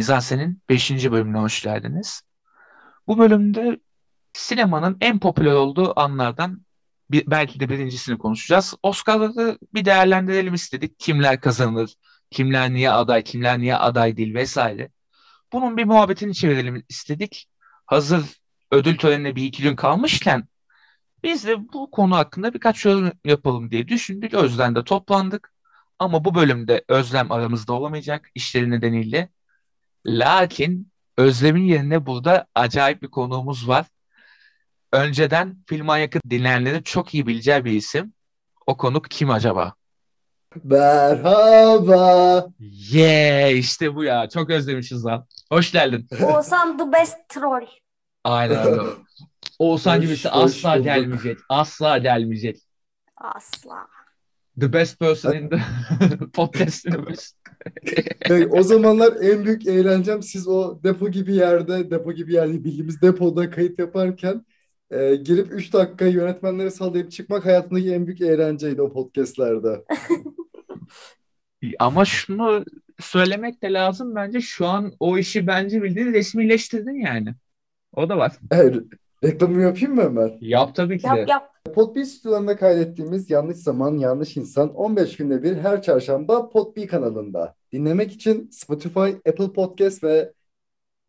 Mizansen'in 5. bölümüne hoş geldiniz. Bu bölümde sinemanın en popüler olduğu anlardan bir, belki de birincisini konuşacağız. Oscar'ları bir değerlendirelim istedik. Kimler kazanır, kimler niye aday, kimler niye aday değil vesaire. Bunun bir muhabbetini çevirelim istedik. Hazır ödül törenine bir iki gün kalmışken biz de bu konu hakkında birkaç yorum yapalım diye düşündük. Özlem'de de toplandık. Ama bu bölümde Özlem aramızda olamayacak işleri nedeniyle. Lakin Özlem'in yerine burada acayip bir konuğumuz var. Önceden Filmanyak'ı dinleyenlerin çok iyi bileceği bir isim. O konuk kim acaba? Merhaba. Yeah işte bu ya. Çok özlemişiz lan. Hoş geldin. Oğuzhan the best troll. Aynen öyle. Oğuzhan Hoş- gibisi hoş asla bulduk. gelmeyecek. Asla gelmeyecek. Asla. The best person in the podcast universe. Hey, o zamanlar en büyük eğlencem siz o depo gibi yerde, depo gibi yerde bildiğimiz depoda kayıt yaparken e, girip 3 dakika yönetmenleri sallayıp çıkmak hayatımdaki en büyük eğlenceydi o podcastlerde. Ama şunu söylemek de lazım bence. Şu an o işi bence bildiğin resmileştirdin yani. O da var. Evet, reklamımı yapayım mı hemen? Yap tabii ki de. Yap yap. Podbean stüdyolarında kaydettiğimiz Yanlış Zaman Yanlış İnsan 15 günde bir her çarşamba Podbean kanalında. Dinlemek için Spotify, Apple Podcast ve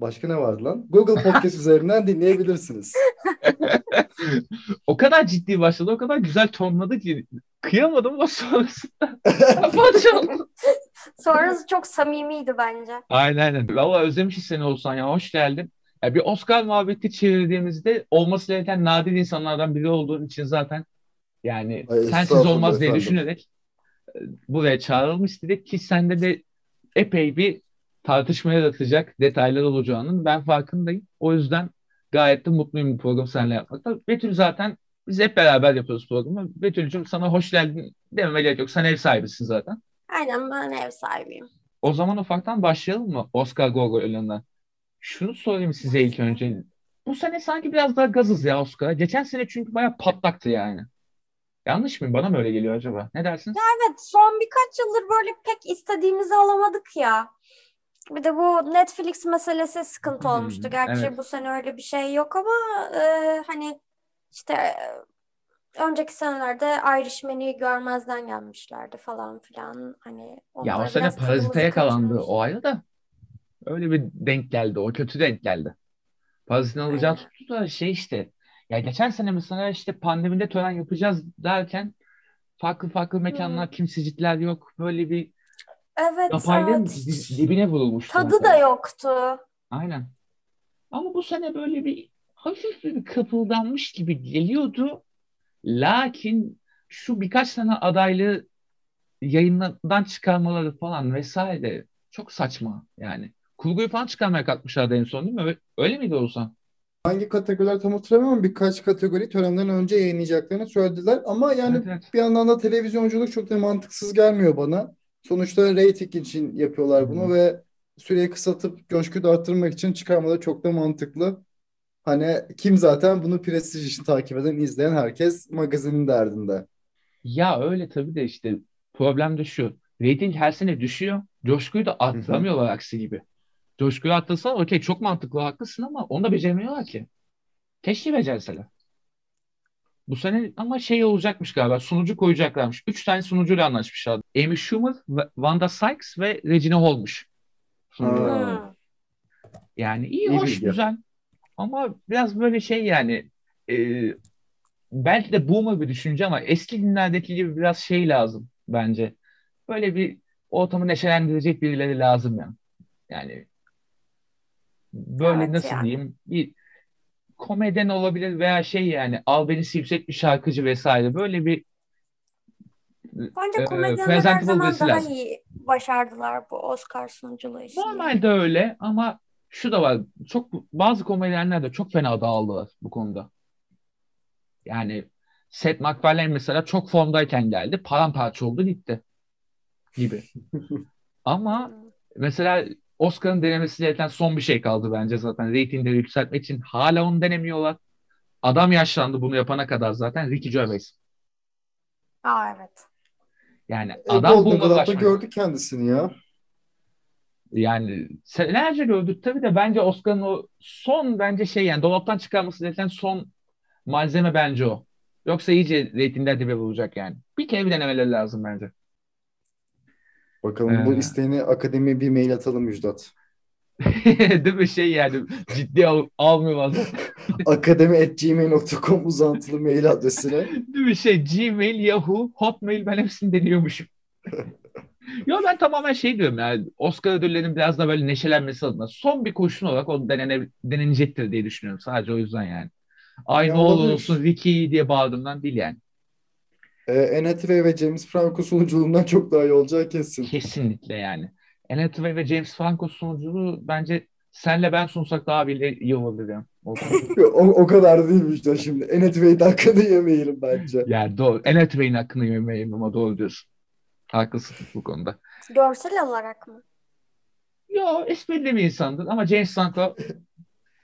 başka ne vardı lan? Google Podcast üzerinden dinleyebilirsiniz. O kadar ciddi başladı, o kadar güzel tonladı ki kıyamadım ama sonrasında kapatacağım. Sonrası çok samimiydi bence. Aynen aynen. Valla özlemişiz seni olsan ya hoş geldin. Ya bir Oscar muhabbeti çevirdiğimizde olması gereken nadir insanlardan biri olduğun için zaten yani Ay, sensiz olmaz diye efendim. düşünerek e, buraya çağrılmış dedik ki sende de epey bir tartışma yaratacak detaylar olacağının ben farkındayım. O yüzden gayet de mutluyum bu programı seninle yapmakta. Betül zaten biz hep beraber yapıyoruz programı. Betül'cüm sana hoş geldin dememe gerek yok. Sen ev sahibisin zaten. Aynen ben ev sahibiyim. O zaman ufaktan başlayalım mı Oscar Gogol'ünden? Şunu sorayım size ilk önce. Bu sene sanki biraz daha gazız ya Oscar'a. Geçen sene çünkü bayağı patlaktı yani. Yanlış mı? Bana mı öyle geliyor acaba? Ne dersin? Evet son birkaç yıldır böyle pek istediğimizi alamadık ya. Bir de bu Netflix meselesi sıkıntı Hmm, olmuştu. Gerçi evet. bu sene öyle bir şey yok ama e, hani işte e, önceki senelerde Irishman'i görmezden gelmişlerdi falan filan. Hani Ya o sene Parazit'e yakalandı. O ayrı da. Öyle bir denk geldi. O kötü denk geldi. Parazit'in alacağı tuttu da şey işte. Ya geçen sene mesela işte pandemide tören yapacağız derken farklı farklı mekanlar, Hmm. kimsecikler yok. Böyle bir Evet, yapaylığın evet. di- dibine vurulmuştu Tadı mesela. da yoktu. Aynen. Ama bu sene böyle bir hafif bir kıpıldanmış gibi geliyordu. Lakin şu birkaç tane adaylığı yayından çıkarmaları falan vesaire çok saçma yani. Kurguyu falan çıkarmaya kalkmışlardı en son değil mi? Öyle, öyle miydi Oğuzhan? Hangi kategoriler tam hatırlamıyorum ama birkaç kategori törenden önce yayınlayacaklarını söylediler. Ama yani Evet, evet. bir yandan da televizyonculuk çok da mantıksız gelmiyor bana. Sonuçta reyting için yapıyorlar bunu Hı. ve süreyi kısaltıp coşkuyu da arttırmak için çıkarmaları çok da mantıklı. Hani kim zaten bunu prestij için takip eden, izleyen herkes magazinin derdinde. Ya öyle tabii de işte problem de şu. Rating her sene düşüyor. Coşkuyu da arttıramıyorlar aksi gibi. Coşkuyu arttırsalar okey çok mantıklı haklısın ama onu da beceremiyorlar ki. Keşke becerseler. Bu sene ama şey olacakmış galiba. Sunucu koyacaklarmış. Üç tane sunucuyla anlaşmışlar. Amy Schumer, Wa- Wanda Sykes ve Regina Hall'muş. Ha. Yani iyi, İyi hoş, bilgi. güzel. Ama biraz böyle şey yani e, belki de boomer bir düşünce ama eski günlerdeki gibi biraz şey lazım bence. Böyle bir ortamı neşelendirecek birileri lazım ya. Yani böyle Evet nasıl yani. diyeyim bir komedyen olabilir veya şey yani albenisi yüksek bir şarkıcı vesaire böyle bir Bence e, komedyenler her presentable zaman daha lazım. iyi başardılar bu Oscar sunuculuğu işini. Normalde öyle ama şu da var. Çok bazı komedyenler de çok fena dağıldılar bu konuda. Yani Seth MacFarlane mesela çok formdayken geldi. Paramparça oldu gitti gibi. Ama mesela Oscar'ın denemesi gereken son bir şey kaldı bence zaten. Reytingleri yükseltmek için hala onu denemiyorlar. Adam yaşlandı bunu yapana kadar zaten. Ricky Gervais. Aa evet. Yani E, adam boomer Globe'da gördük kendisini ya. Yani senelerce gördük tabii de bence Oscar'ın o son bence şey yani dolaptan çıkarması gereken son malzeme bence o. Yoksa iyice reytingler dibe vuracak yani. Bir kere bir denemeleri lazım bence. Bakalım bu Ee, isteğini akademiye bir mail atalım Müjdat. değil mi şey yani ciddi al, almıyor bazen. akademi@gmail.com uzantılı mail adresine. Değil mi şey Gmail, Yahoo, Hotmail ben hepsini deniyormuşum. Yo ben tamamen şey diyorum yani Oscar ödüllerinin biraz da böyle neşelenmesi adına son bir kurşun olarak o denene, denenecektir diye düşünüyorum. Sadece o yüzden yani. Ay Ya ne olur olabilir. olsun Ricky diye bağırdığımdan değil yani. Anne Hathaway ve James Franco sunuculuğundan çok daha iyi olacağı kesin. Kesinlikle yani. Anne ve James Franco sunuculuğu bence senle ben sunsak daha bile iyi olur. O, o kadar değil Müjdat şimdi. Anne hakkını yemeyelim bence. Yani doğru. Anne hakkını yemeyelim ama doğru diyorsun. Haklısın bu konuda. Görsel olarak mı? Yo esprili bir insandır ama James Franco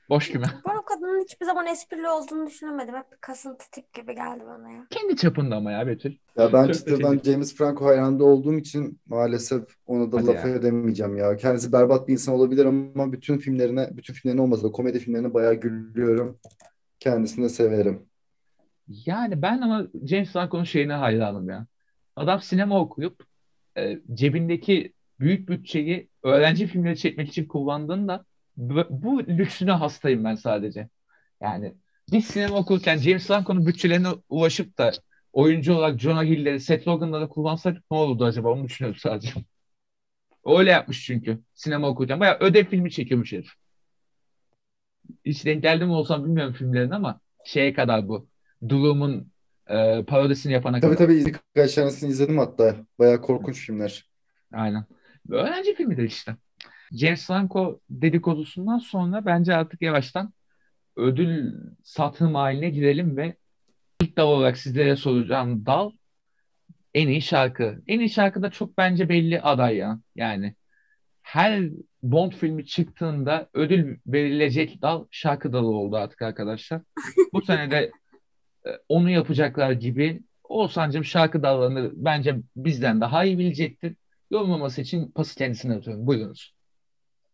boş küme. Ben o kadının hiçbir zaman esprili olduğunu düşünemedim. Hep kasıntı tip gibi geldi bana ya. Kendi çapında ama ya Betül. Ya ben çıtırdan James Franco hayranı olduğum için maalesef ona da Hadi laf ya. edemeyeceğim ya. Kendisi berbat bir insan olabilir ama bütün filmlerine, bütün filmlerine olmasa da komedi filmlerine bayağı gülüyorum. Kendisini de severim. Yani ben ama James Franco'nun şeyine hayranım ya. Adam sinema okuyup e, cebindeki büyük bütçeyi öğrenci filmleri çekmek için kullandığında bu, bu lüksüne hastayım ben sadece. Yani biz sinema okurken James Franco'nun bütçelerine ulaşıp da oyuncu olarak Jonah Hill'leri, Seth Rogen'ları kullansak ne olurdu acaba? Onu düşünüyorum sadece. Öyle yapmış çünkü sinema okurken. Bayağı ödev filmi çekiyormuş herif. Hiç denk geldi mi olsam bilmiyorum filmlerin ama şeye kadar bu. Doom'un e, parodisini yapana Tabii kadar. tabii birkaç tanesini izledim hatta. Bayağı korkunç filmler. Aynen. Öğrenci filmidir işte. James Franco dedikodusundan sonra bence artık yavaştan ödül satım haline girelim ve ilk dal olarak sizlere soracağım dal en iyi şarkı. En iyi şarkı da çok bence belli aday ya. Yani her Bond filmi çıktığında ödül verilecek dal şarkı dalı oldu artık arkadaşlar. Bu sene de e, onu yapacaklar gibi Oğuzhan'cığım şarkı dallarını bence bizden daha iyi bilecektir. Yorumlaması için pası kendisine atıyorum. Buyurunuz.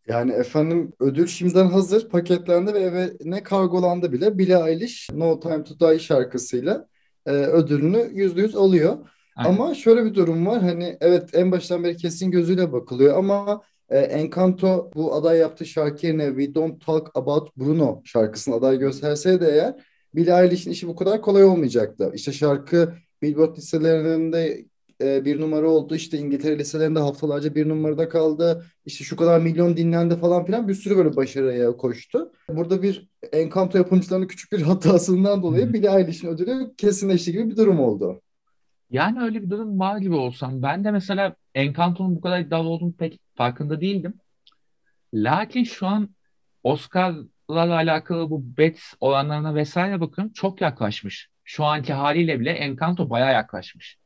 Yani efendim ödül şimdiden hazır paketlendi ve evine kargolandı bile. Billie Eilish No Time to Die şarkısıyla e, ödülünü %100 alıyor. Aynen. Ama şöyle bir durum var. Hani evet en baştan beri kesin gözüyle bakılıyor ama e, Encanto bu aday yaptığı şarkı yerine We Don't Talk About Bruno şarkısını aday gösterseydi eğer Billie Eilish'in işi bu kadar kolay olmayacaktı. İşte şarkı Billboard listelerinde e, bir numara oldu. İşte İngiltere listelerinde haftalarca bir numarada kaldı. İşte şu kadar milyon dinlendi falan filan bir sürü böyle başarıya koştu. Burada bir Encanto yapımcılarının küçük bir hatasından dolayı. Billie Eilish'in ödülü kesinleşti gibi bir durum oldu. Yani öyle bir durum var gibi olsam. Ben de mesela Encanto'nun bu kadar iddialı olduğunu pek farkında değildim. Lakin şu an Oscar'larla alakalı bu bet oranlarına vesaire bakıyorum çok yaklaşmış. Şu anki haliyle bile Encanto bayağı yaklaşmış.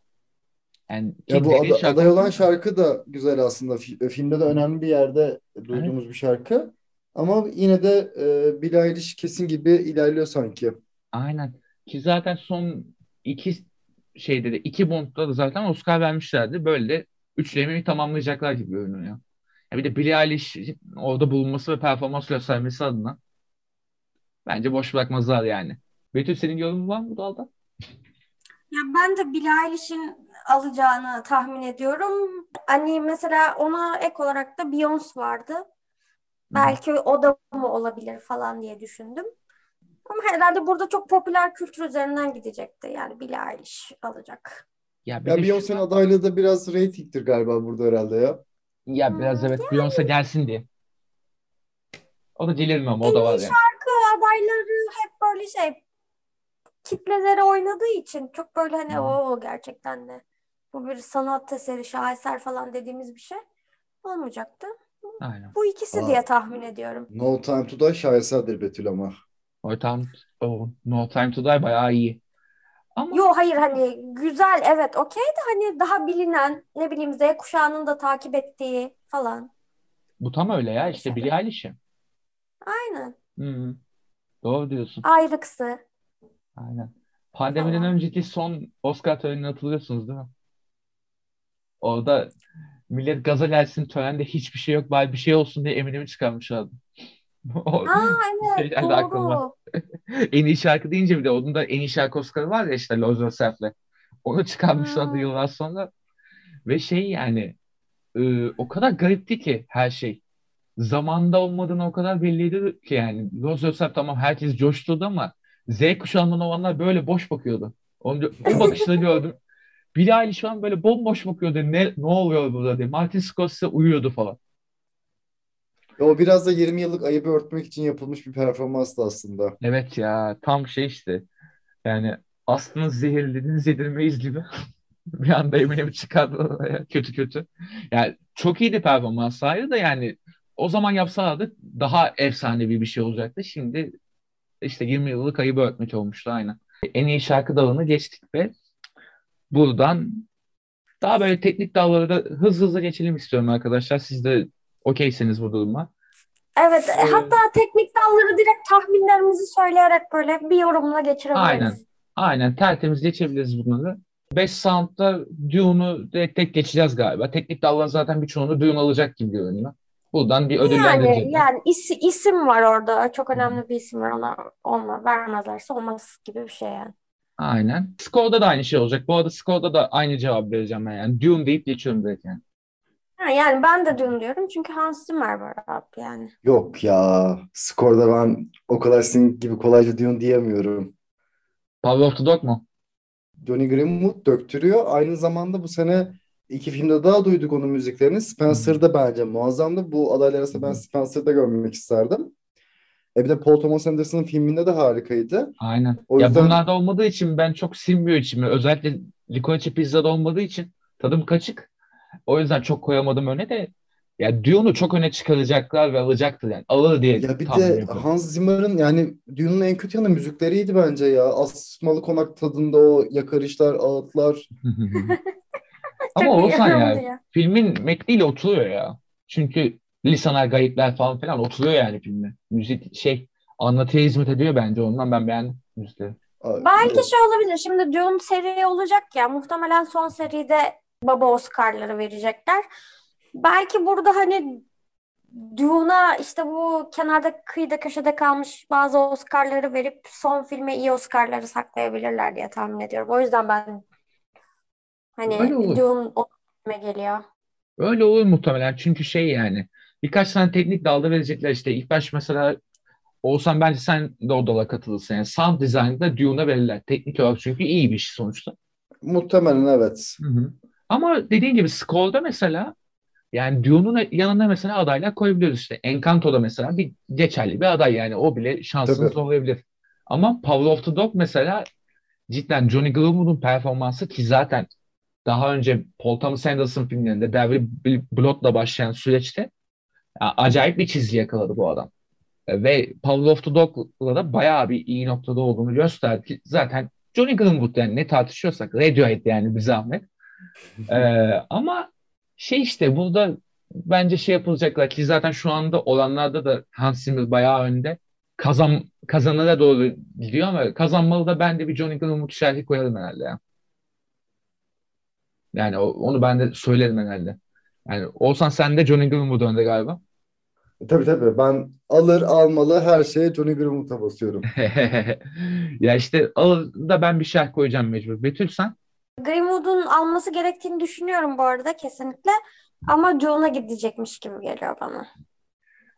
Yani Ya bu ada- şarkı aday olan şarkı da güzel aslında. Fi- Filmde de önemli bir yerde duyduğumuz bir şarkı. Ama yine de e, Billie Eilish kesin gibi ilerliyor sanki. Aynen. Ki zaten son iki şeyde de iki Bond'da da zaten Oscar vermişlerdi. Böyle de üçlemeyi tamamlayacaklar gibi görünüyor. Ya bir de Billie Eilish orada bulunması ve performans göstermesi adına bence boş bırakmazlar yani. Betül senin yorumun var mı bu dalda? Ya ben de Billie Eilish'in alacağını tahmin ediyorum. Hani mesela ona ek olarak da Beyoncé vardı. Belki o da mı olabilir falan diye düşündüm. Ama herhalde burada çok popüler kültür üzerinden gidecekti. Yani Billie Eilish alacak. Ya Ya Beyoncé'nin adaylığı da biraz reytingtir galiba burada herhalde ya. ya biraz evet Beyoncé gelsin diye. O da delirme ama o da var yani. Şarkı adayları hep böyle şey kitlelere oynadığı için çok böyle hani Hı. o gerçekten de bu bir sanat eseri, şaheser falan dediğimiz bir şey olmayacaktı. Aynen. Bu ikisi Aa. diye tahmin ediyorum. No Time to Die şaheserdir Betül ama. O tam o No Time to Die bayağı iyi. Ama Yo hayır hani güzel evet okey de hani daha bilinen ne bileyim Z kuşağının da takip ettiği falan. bu tam öyle ya işte. Billie Eilish'i. Aynen. Hı. Doğru diyorsun. Ayrıksı. Aynen. Pandemiden Tamam. önceki son Oscar törenini hatırlıyorsunuz değil mi? Orada Millet gaza gelsin törende hiçbir şey yok bari bir şey olsun diye Eminem'i çıkarmışlardı. Aa evet geldi aklıma. doğru. En iyi şarkı deyince bir de onun da en iyi şarkı Oscar'ı var ya işte Lose Yourself'le. Onu çıkarmışlardı Hmm. yıllar sonra. Ve şey yani e, o kadar garipti ki her şey. Zamanda olmadığını o kadar belliydi ki yani. Lose Yourself tamam herkes coşturdu ama Z kuşağından olanlar böyle boş bakıyordu. Onu, o bakışları gördüm. Billie Eilish şu an böyle bomboş bakıyordu. Ne, ne oluyor burada diye. Martin Scorsese uyuyordu falan. O biraz da 20 yıllık ayıbı örtmek için yapılmış bir performanstı aslında. Evet ya tam şey işte. Yani aslında zehirlediniz yedirmeyiz gibi. Bir anda Eminem'i çıkardı kötü kötü. Yani çok iyiydi performans ayrı da yani o zaman yapsalardı daha efsanevi bir şey olacaktı. Şimdi işte 20 yıllık ayıbı örtmek olmuştu aynen. En iyi şarkı dalını geçtik ve buradan daha böyle teknik dalları da hızlı hızlı geçelim istiyorum arkadaşlar. Siz de okeyseniz bu duruma. Evet, Ee, hatta teknik dalları direkt tahminlerimizi söyleyerek böyle bir yorumla geçirebiliriz. Aynen. Aynen tertemiz geçebiliriz bunları. 5 sound'da Dune'u direkt tek geçeceğiz galiba. Teknik dalların zaten birçoğunu Dune alacak gibi görünüyor. Buradan bir Yani ödüllendirecekler. yani is- isim var orada. Çok önemli bir isim var. Ona olma vermezlerse olmaz gibi bir şey yani. Aynen. Score'da da aynı şey olacak. Bu arada Score'da da aynı cevap vereceğim ben yani. Dune deyip geçiyorum direkt yani. Ha, yani ben de dün diyorum çünkü Hans Zimmer var abi yani. Yok ya. Skorda ben o kadar sizin gibi kolayca Dune diyemiyorum. The Dog mu? Johnny Greenwood döktürüyor. Aynı zamanda bu sene iki filmde daha duyduk onun müziklerini. Spencer'da bence muazzamdı. Bu adaylar arasında ben Spencer'da görmek isterdim. E bir de Paul Thomas Anderson'ın filminde de harikaydı. Aynen. O Ya yüzden bunlarda olmadığı için ben çok sinmiyor içime. Özellikle Licorice Pizza'da olmadığı için tadım kaçık. O yüzden çok koyamadım öne de. Ya Dune'u çok öne çıkaracaklar ve alacaktır yani. Alır diye ya bir de yapıyorum. Hans Zimmer'ın yani Dune'un en kötü yanı müzikleriydi bence ya. Asmalı Konak tadında o yakarışlar, ağıtlar. Ama Oğuzhan ya ya. filmin metniyle oturuyor ya. Çünkü lisaner gayipler falan filan oturuyor yani filme. Müzik şey anlatıya hizmet ediyor bence ondan ben beğendim müzikleri. Belki evet. şey olabilir. Şimdi Dune seri olacak ya. Muhtemelen son seride baba Oscar'ları verecekler. Belki burada hani Dune'a işte bu kenarda kıyıda köşede kalmış bazı Oscar'ları verip son filme iyi Oscar'ları saklayabilirler diye tahmin ediyorum. O yüzden ben hani. Dune o filme geliyor. Öyle olur muhtemelen çünkü şey yani birkaç tane teknik dalda verecekler işte ilk baş mesela Oğuzhan bence sen de o dala katılırsın. Yani sound design'da Dune'a verirler. Teknik olarak çünkü iyi bir iş sonuçta. Muhtemelen evet. Hı hı. Ama dediğin gibi score'da mesela yani Dune'un yanına mesela adaylar koyabiliyoruz işte. Encanto'da mesela bir geçerli bir aday yani o bile şansınız Tabii. olabilir. Ama Power of the Dog mesela cidden Johnny Greenwood'un performansı ki zaten daha önce Paul Thomas Anderson filmlerinde Devil Blood'la başlayan süreçte acayip bir çizgi yakaladı bu adam. E, Ve of the Dog'la da bayağı bir iyi noktada olduğunu gösterdi ki zaten Johnny Greenwood yani ne tartışıyorsak Radiohead yani bir zahmet. Ee, ama şey işte burada bence şey yapılacaklar ki zaten şu anda olanlarda da Hans Zimmer bayağı önde. Kazan, kazanana doğru gidiyor ama kazanmalı da ben de bir Johnny Greenwood şerhi koyarım herhalde ya. Yani onu ben de söylerim herhalde. Yani olsan sen de Johnny Greenwood önde galiba. Tabii tabii. Ben alır almalı her şeye Johnny Greenwood'a basıyorum. Ya işte alır da ben bir şerh koyacağım mecbur. Betül sen? Greenwood'un alması gerektiğini düşünüyorum bu arada kesinlikle. Ama Dune'a gidecekmiş gibi geliyor bana.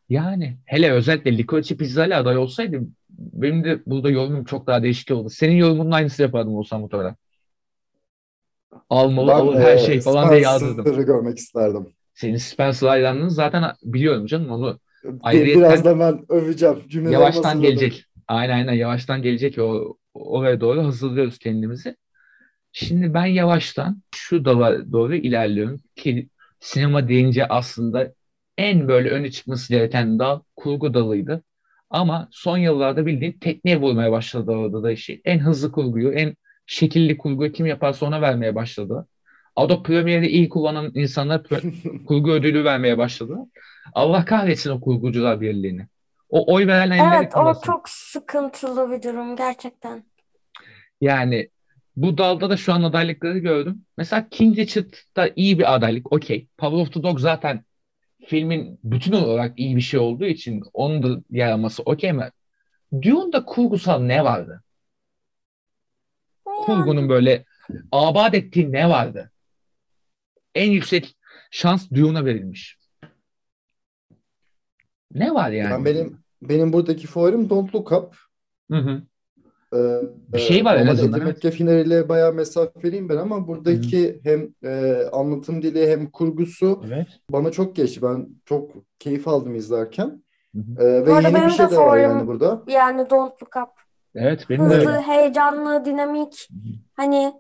Yani hele özellikle Licorice Pizza ile aday olsaydı benim de burada yorumum çok daha değişik oldu. Senin yorumunun aynısını yapardım olsam muhtemelen. Almalı Ben alır her e, şey falan diye yazdırdım. Görmek isterdim. Senin Spencer hayranlığını zaten biliyorum canım onu Ayrıyetten- Biraz da ben öveceğim. Cümlelerimi yavaştan gelecek. Aynen aynen yavaştan gelecek o oraya doğru hazırlıyoruz kendimizi. Şimdi ben yavaştan şu dala doğru ilerliyorum ki sinema deyince aslında en böyle öne çıkması gereken dal kurgu dalıydı. Ama son yıllarda bildiğin tekneye vurmaya başladı orada da işi. En hızlı kurguyu, en şekilli kurguyu kim yaparsa ona vermeye başladı. Adobe Premiere'i iyi kullanan insanlar kurgu ödülü vermeye başladı. Allah kahretsin o kurgucular birliğini. O oy veren elleri Evet, o çok sıkıntılı bir durum gerçekten. Yani bu dalda da şu an adaylıkları gördüm. Mesela King Richard da iyi bir adaylık. Okey. Power of the Dog zaten filmin bütün olarak iyi bir şey olduğu için onun da yer alması okey mi? Dune'da kurgusal ne vardı? Kurgunun böyle abat ettiği ne vardı? En yüksek şans Dune'a verilmiş. Ne var yani? Yani benim benim buradaki favorim Don't Look Up. Hı hı. Ee, Bir şey var en azından, Eddie evet. McAfee'leriyle bayağı mesafeliyim ben ama buradaki hem e, anlatım dili hem kurgusu Evet. bana çok geçti. Ben çok keyif aldım izlerken. Hı hı. Ee, ve Bu yeni bir şey de de var yani burada. Yani Don't Look Up. Evet benim de Hızlı, öyle. heyecanlı, dinamik. Hani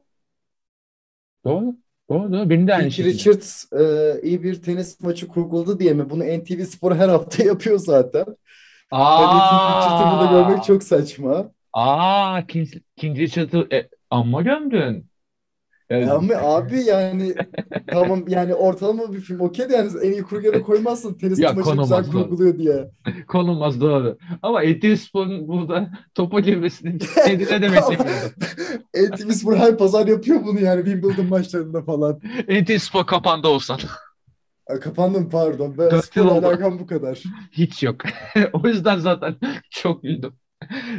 Doğru. Doğru. doğru. Benim de aynı şekilde. Richards e, iyi bir tenis maçı kurguladı diye mi? Bunu NTV Spor her hafta yapıyor zaten. Keith Richards'ı burada Aa, görmek çok saçma. aa, King, King Richard'ı e, amma gömdün. E, Ama abi yani tamam yani ortalama bir film okey de yani en iyi kurguya koymazsın tenis Ya, maçı güzel doğru. kurguluyor diye. konulmaz doğru. Ama Etispor'un burada topa girmesinin nedeni demek Tamam. NTV Spor her pazar yapıyor bunu yani Wimbledon maçlarında falan. Etispor kapandı olsan. Kapandım pardon. Ben Dört alakam bu kadar. Hiç yok. O yüzden zaten çok güldüm.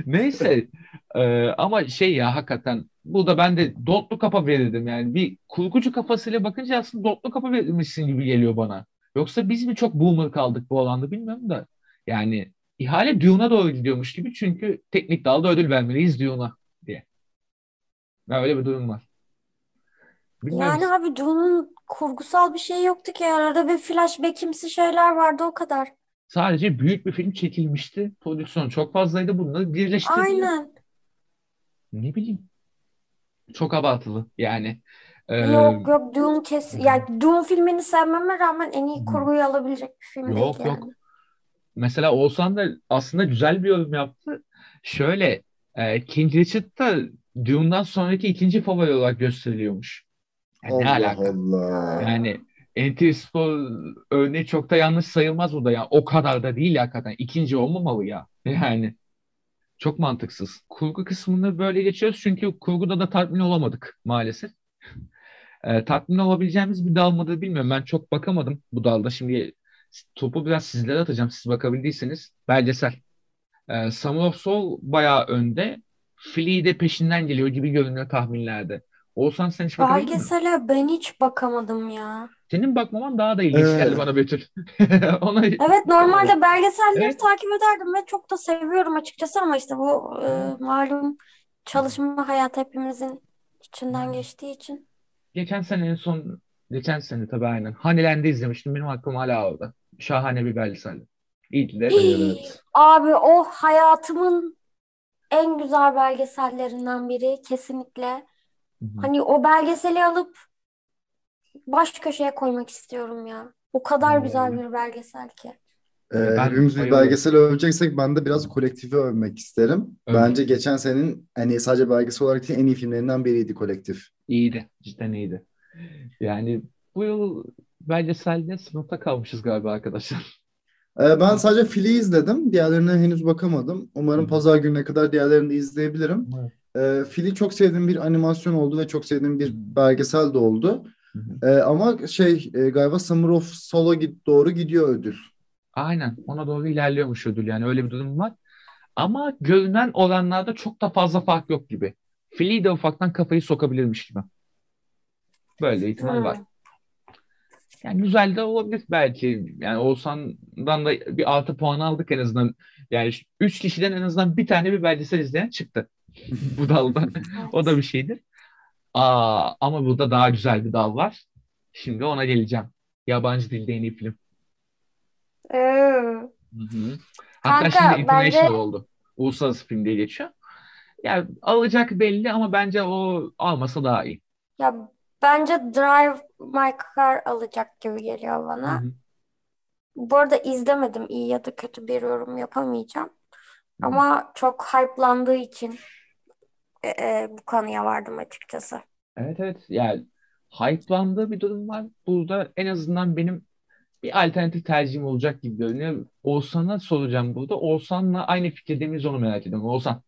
Neyse. Ee, ama şey ya hakikaten burada ben de Dotlu Kap'a verirdim yani. Bir kurgucu kafasıyla bakınca aslında Dotlu Kap'a verilmişsin gibi geliyor bana. Yoksa biz mi çok boomer kaldık bu alanda bilmiyorum da. Yani ihale Dune'a doğru gidiyormuş gibi çünkü teknik dalda ödül vermeliyiz Dune'a diye. Ya öyle bir durum var. Bilmiyorum. yani abi Dune'un kurgusal bir şey yoktu ki. Arada bir flashbackimsi şeyler vardı o kadar. Sadece büyük bir film çekilmişti. Prodüksiyon çok fazlaydı. Bunları birleştirdiler. Aynen. Ne bileyim. Çok abartılı yani. Ee, Yok yok Dune kes yani Dune filmini sevmeme rağmen en iyi kurguyu alabilecek bir film Yok, değil yok. yani. mesela Oğuzhan da aslında güzel bir yorum yaptı. Şöyle e, King Richard da Dune'dan sonraki ikinci favori olarak gösteriliyormuş. Yani ne Allah alaka? Allah. Yani Entispor örneği çok da yanlış sayılmaz burada ya. O kadar da değil hakikaten. İkinci olmamalı ya. Yani çok mantıksız. Kurgu kısmını böyle geçiyoruz çünkü kurguda da tatmin olamadık maalesef. Ee, tatmin olabileceğimiz bir dal mıdır bilmiyorum. Ben çok bakamadım bu dalda. Şimdi topu biraz sizlere atacağım. Siz bakabildiyseniz. Belgesel. Ee, Summer of Soul bayağı önde. Flea de peşinden geliyor gibi görünüyor tahminlerde. Oğuzhan sen hiç bakabildin mi? Belgesele ben hiç bakamadım ya. Senin bakmaman daha da ilginç Ee, geldi bana Betül. Ona Evet normalde belgeselleri Evet. takip ederdim ve çok da seviyorum açıkçası ama işte bu e, malum çalışma hayatı hepimizin içinden geçtiği için. geçen sene en son geçen sene tabii aynen. Honeyland'i izlemiştim. Benim aklım hala orada. Şahane bir belgeseldi. İyi de Evet. Abi o hayatımın en güzel belgesellerinden biri kesinlikle. Hı hı. Hani o belgeseli alıp baş köşeye koymak istiyorum ya. O kadar güzel bir belgesel ki. Ee, Ben hepimiz bir belgesel öveceksek ben de biraz kolektifi övmek isterim. Öyle. Bence geçen senenin hani sadece belgesel olarak değil en iyi filmlerinden biriydi kolektif. İyiydi. Cidden iyiydi. Yani bu yıl belgeselde sınıfta kalmışız galiba arkadaşlar. Ee, ben sadece Fili izledim. Diğerlerine henüz bakamadım. Umarım Hı. pazar gününe kadar diğerlerini de izleyebilirim. Evet. Ee, Fili çok sevdiğim bir animasyon oldu ve çok sevdiğim bir belgesel de oldu. Hı hı. Ee, ama şey e, galiba Summer of Soul'a git- doğru gidiyor ödül. Aynen. Ona doğru ilerliyormuş ödül yani öyle bir durum var. Ama görünen oranlarda çok da fazla fark yok gibi. Flea de ufaktan kafayı sokabilirmiş gibi. Böyle ihtimal var. Yani güzel de olabilir belki. Yani Oğuzhan'dan da bir artı puan aldık en azından. Yani üç kişiden en azından bir tane bir belgesel izleyen çıktı bu dalda. O da bir şeydir. Aa, ama burada daha güzel bir dal var. Şimdi ona geleceğim. Yabancı dilde en iyi film. Ee. Hatta Kanka, şimdi international bence- oldu. Uluslararası film diye geçiyor. Yani alacak belli ama bence o almasa daha iyi. ya bence Drive My Car alacak gibi geliyor bana. hı. Bu arada izlemedim. iyi ya da kötü bir yorum yapamayacağım. Hı. Ama çok hype'landığı için e, e, bu kanıya vardım açıkçası. Evet evet yani hype'landığı bir durum var. Burada en azından benim bir alternatif tercihim olacak gibi görünüyor. Oğuzhan'a soracağım burada. Oğuzhan'la aynı fikirde miyiz onu merak ediyorum. Oğuzhan.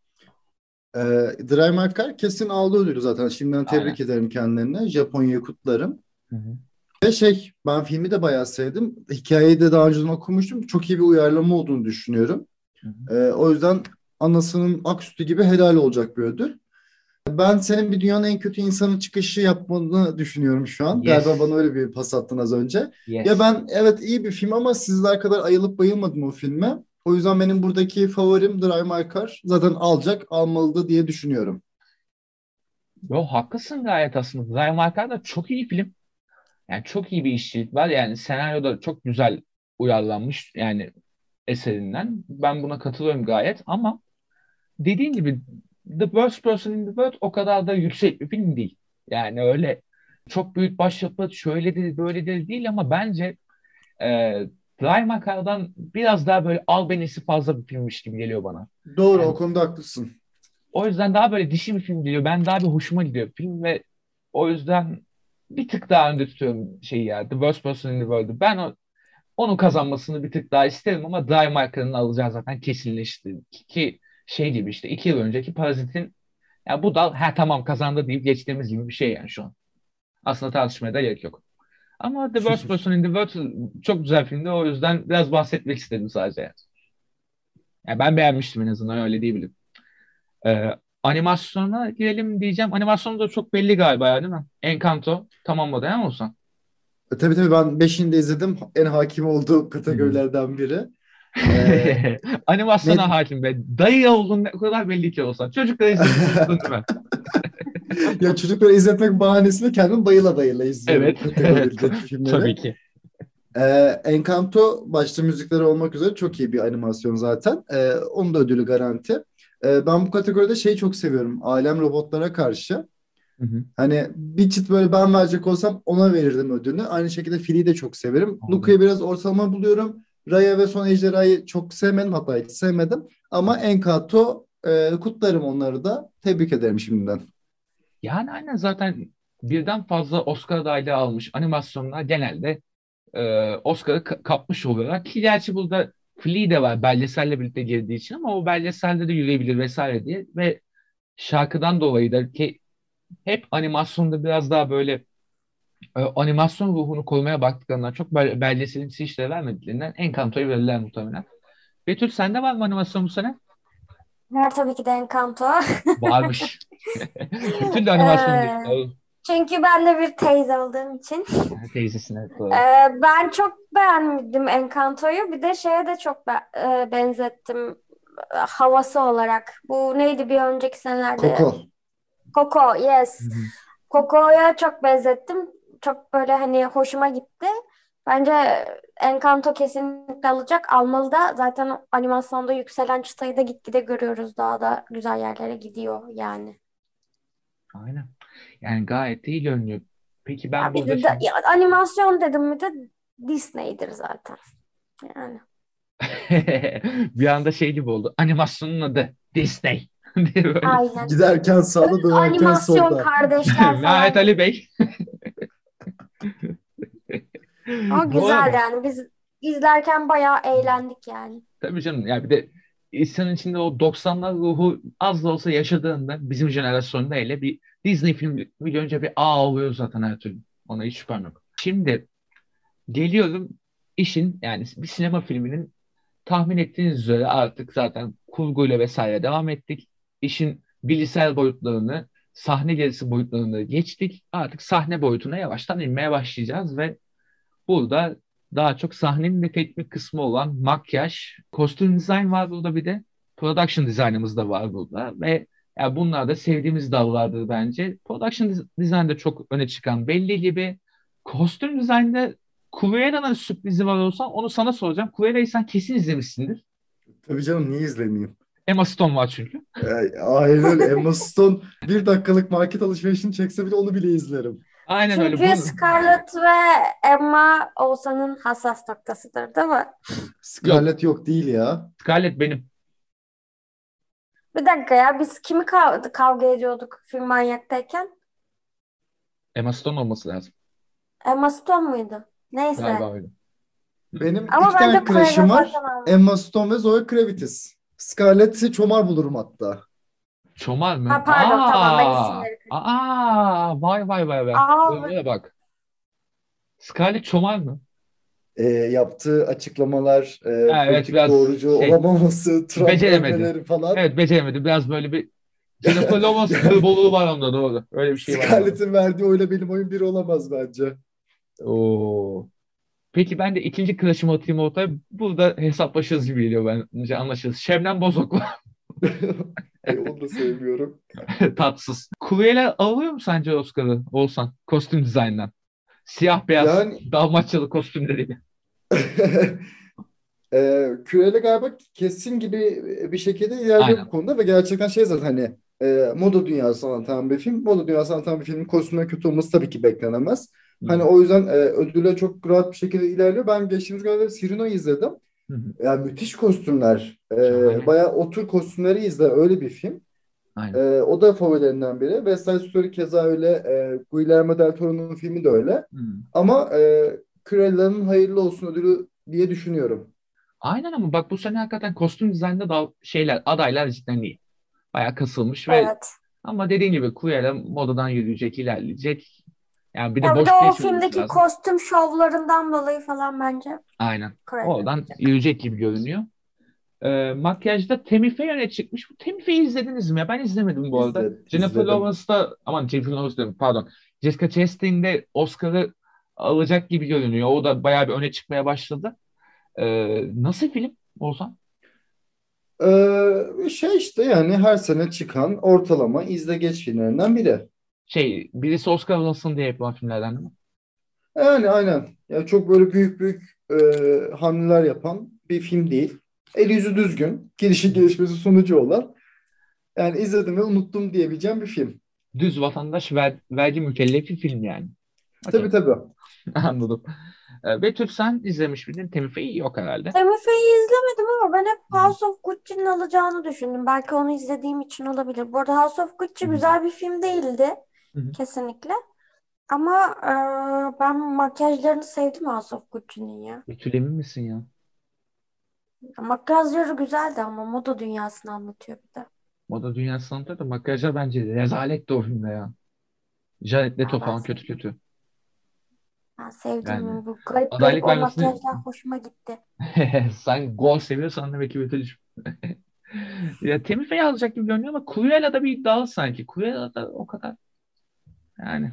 Drive My Car kesin aldı ödülü zaten. Şimdiden tebrik Aynen. ederim kendilerine. Japonya'yı kutlarım. Hı hı. Ve şey ben filmi de bayağı sevdim. Hikayeyi de daha önceden okumuştum. Çok iyi bir uyarlama olduğunu düşünüyorum. Hı hı. Ee, o yüzden anasının aküstü gibi helal olacak bir ödül. Ben senin bir dünyanın en kötü insanı çıkışı yapmanı düşünüyorum şu an. Yes. Galiba bana öyle bir pas attın az önce. Yes. Ya ben evet iyi bir film ama sizler kadar ayılıp bayılmadım o filme. O yüzden benim buradaki favorim Drive My Car. Zaten alacak, almalıdı diye düşünüyorum. Yo haklısın gayet aslında. Drive My Car da çok iyi film. Yani çok iyi bir işçilik var. Yani senaryo da çok güzel uyarlanmış yani eserinden. Ben buna katılıyorum gayet ama dediğin gibi The Worst Person in the World o kadar da yüksek bir film değil. Yani öyle çok büyük başyapıt şöyledir böyledir değil ama bence e, Drive My Car'dan biraz daha böyle albenisi fazla bir filmmiş gibi geliyor bana. Doğru, Yani o konuda haklısın. o yüzden daha böyle dişi bir film geliyor. Ben daha bir hoşuma gidiyor film ve o yüzden bir tık daha önde tutuyorum şeyi ya. The Worst Person in the World'u. Ben o, onun kazanmasını bir tık daha isterim ama Drive My Car'ın alacağı zaten kesinleşti. Ki şey gibi işte iki yıl önceki Parazit'in ya bu da ha tamam kazandı deyip geçtiğimiz gibi bir şey yani şu an. Aslında tartışmaya da gerek yok. Ama The Worst Person in the World çok güzel filmdi. O yüzden biraz bahsetmek istedim sadece yani. Yani ben beğenmiştim en azından öyle diyebilirim. Ee, animasyona girelim diyeceğim. Animasyon da çok belli galiba ya değil mi? Encanto tamamladı ya olsan. E, tabii tabii ben 5'ini de izledim. En hakim olduğu kategorilerden biri. Ee, Animasyona ne- hakim be. Dayı olduğun ne kadar belli ki olsan. Çocukları izliyorsun değil mi? ya çocukları izletmek bahanesiyle kendim bayıla bayıla izliyorum Evet. filmleri. Tabii ki. Ee, Encanto başta müzikleri olmak üzere çok iyi bir animasyon zaten. Ee, onun da ödülü garanti. Ee, ben bu kategoride şeyi çok seviyorum. Alem robotlara karşı. Hı hı. Hani bir çıt böyle ben verecek olsam ona verirdim ödülünü. Aynı şekilde Fili'yi de çok severim. Luka'yı biraz ortalama buluyorum. Raya ve Son Ejderha'yı çok sevmedim. Hatta hiç sevmedim. Ama Encanto e, kutlarım onları da. Tebrik ederim şimdiden. Yani aynen zaten birden fazla Oscar adaylığı almış animasyonlar genelde e, Oscar'ı ka- kapmış oluyorlar. Ki gerçi burada Flea de var belgeselle birlikte girdiği için ama o belgeselde de yürüyebilir vesaire diye ve şarkıdan dolayı da ki hep animasyonda biraz daha böyle animasyon ruhunu korumaya baktıklarından çok bel belgeselimsi işlere vermediklerinden Encanto'yu verirler muhtemelen. Betül sende var mı animasyon bu sene? Var tabii ki de Encanto. Varmış. Betül de animasyon Ee, değil. Çünkü ben de bir teyze olduğum için. Teyzesine doğru. Ee, ben çok beğendim Encanto'yu. Bir de şeye de çok be- e, benzettim havası olarak. Bu neydi bir önceki senelerde? Coco. Coco, yes. Hı hı. Coco'ya çok benzettim. Çok böyle hani hoşuma gitti. Bence Encanto kesinlikle alacak. Almalı da zaten animasyonda yükselen çıtayı da gitgide görüyoruz. Daha da güzel yerlere gidiyor yani. Aynen. Yani gayet iyi görünüyor. Peki ben Ya burada de, de- şimdi ya animasyon dedim mi de Disney'dir zaten. Yani. bir anda şey gibi oldu. Animasyonun adı Disney. Aynen. Giderken sağda dönerken Animasyon solda. kardeşler Mehmet falan. Ali Bey. Ama güzel yani. Biz izlerken bayağı eğlendik yani. tabii canım ya bir de insanın içinde o 90'lar ruhu az da olsa yaşadığında bizim jenerasyonda hele bir Disney filmi görünce bir aa oluyor zaten her türlü. Ona hiç şüphem yok. Şimdi geliyorum işin yani bir sinema filminin tahmin ettiğiniz üzere artık zaten kurguyla vesaire devam ettik. İşin bilgisayar boyutlarını, sahne gerisi boyutlarını geçtik. Artık sahne boyutuna yavaştan inmeye başlayacağız ve burada daha çok sahnenin de teknik kısmı olan makyaj, kostüm dizayn var burada bir de. Production design'ımız da var burada ve ya bunlar da sevdiğimiz dallardır bence. Production design'da çok öne çıkan belli gibi. Kostüm dizaynda Cruella'nın sürprizi var olsa onu sana soracağım. Cruella'yı sen kesin izlemişsindir. Tabii canım niye izlemeyeyim? Emma Stone var çünkü. Ay, Aynen. Emma Stone bir dakikalık market alışverişini çekse bile onu bile izlerim. Aynen öyle. Çünkü Scarlett ve Emma Oğuzhan'ın hassas noktasıdır, değil mi? yok. Scarlett yok değil ya. Scarlett benim. Bir dakika ya biz kimi kav- kavga ediyorduk film manyaktayken? Emma Stone olması lazım. Emma Stone muydu? Neyse. Galiba öyle. Benim Ama iki tane bence crush'ım var. Emma Stone ve Zoe Kravitz. Scarlett'i çomar bulurum hatta. Çomar mı? Ha, pardon, tamam, ben Aa, isimleri karıştırdım. aa, vay vay vay vay. Aa, Öyle bak. Scarlett Çomar mı? E, yaptığı açıklamalar, e, Ha, evet, biraz doğrucu şey, olamaması, Trump falan. Evet beceremedi. Biraz böyle bir Jennifer Lawrence kırboluğu var onda doğru. Öyle bir şey var. Scarlett'in verdiği oyla benim oyun bir olamaz bence. Oo. Peki ben de ikinci crush'ımı atayım ortaya. Burada hesaplaşırız gibi geliyor bence anlaşırız. Şebnem Bozok'la Onu da sevmiyorum. tatsız. Cruella alıyor mu sence Oscar'ı Oğuzhan? Kostüm dizaynından. Siyah beyaz Yani Dalmaçyalı kostümleriyle. e, Cruella galiba kesin gibi bir şekilde ilerliyor bu konuda ve gerçekten şey zaten hani e, moda dünyası anlatan bir film. Moda dünyası anlatan bir filmin kostümleri kötü olması tabii ki beklenemez. Hani o yüzden e, ödüle çok rahat bir şekilde ilerliyor. Ben geçtiğimiz günlerde Cyrano'yu izledim. Hı hı. Yani müthiş kostümler. E, Şahane. bayağı otur kostümleri izle öyle bir film. Aynen. E, o da favorilerimden biri. West Side Story keza öyle. E, Guillermo del Toro'nun filmi de öyle. Hı. Ama e, Cruella'nın hayırlı olsun ödülü diye düşünüyorum. Aynen ama bak bu sene hakikaten kostüm dizaynında da şeyler adaylar cidden iyi. Bayağı kasılmış ve evet. ama dediğin gibi Cruella modadan yürüyecek, ilerleyecek. Yani bir de Ya bir boş de o geçmemesi filmdeki lazım. kostüm şovlarından dolayı falan bence Aynen. Cruella Oradan yürüyecek gibi görünüyor. Ee, makyajda Tammy Faye öne çıkmış. Bu Tammy Faye'i izlediniz mi ya? Ben izlemedim bu arada. İzle, Jennifer izledim. Lawrence da aman Jennifer Lawrence diyorum pardon. Jessica Chastain de Oscar'ı alacak gibi görünüyor. O da bayağı bir öne çıkmaya başladı. Ee, nasıl film Oğuzhan? Ee, şey işte yani her sene çıkan ortalama izle geç filmlerinden biri. Şey birisi Oscar alasın diye yapılan filmlerden değil mi? Yani aynen. Ya çok böyle büyük büyük e, hamleler yapan bir film değil. El yüzü düzgün, gelişi gelişmesi sonucu olan. Yani izledim ve unuttum diyebileceğim bir film. Düz vatandaş ver, vergi mükellefi film yani. Okey. Tabii tabii. Anladım. Betül sen izlemiş miydin? Faye yok herhalde. Tammy Faye'i izlemedim ama ben hep House of Gucci'nin alacağını düşündüm. Belki onu izlediğim için olabilir. Bu arada House of Gucci güzel bir film değildi. Hı hı. Kesinlikle. Ama e, ben makyajlarını sevdim House of Gucci'nin ya. Betül emin misin ya? Makyajları güzeldi ama moda dünyasını anlatıyor bir de. Moda dünyası anlatıyor da makyajlar bence rezaletti o filmde ya. Jared Leto ben falan kötü kötü. Ben sevdim Yani bu garip garip o vermesini makyajlar hoşuma gitti. sen gol seviyorsan demek ki Betül'cüm. Ya Faye alacak gibi görünüyor ama Cruella da bir iddialı sanki. Cruella da o kadar yani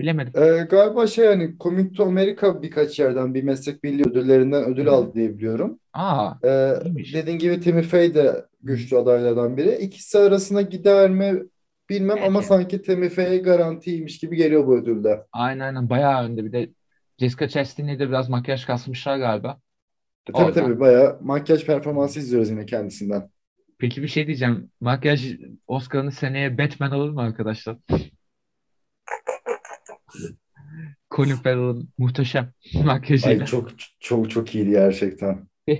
bilemedim. Ee, galiba şey yani Coming to America birkaç yerden bir meslek birliği ödüllerinden ödül hı. aldı diye biliyorum. Aa Ee, iyiymiş. dediğin gibi Tammy Faye de güçlü adaylardan biri. İkisi arasına gider mi bilmem Evet ama sanki Tammy Faye garantiymiş gibi geliyor bu ödülde. Aynen aynen bayağı önde. Bir de Jessica Chastain'e de biraz makyaj kasmışlar galiba. E, tabii Oradan. tabii bayağı makyaj performansı izliyoruz yine kendisinden. Peki bir şey diyeceğim. Makyaj Oscar'ını seneye Batman alır mı arkadaşlar? Colin Farrell'ın muhteşem Ay makyajıyla. çok çok çok iyiydi gerçekten.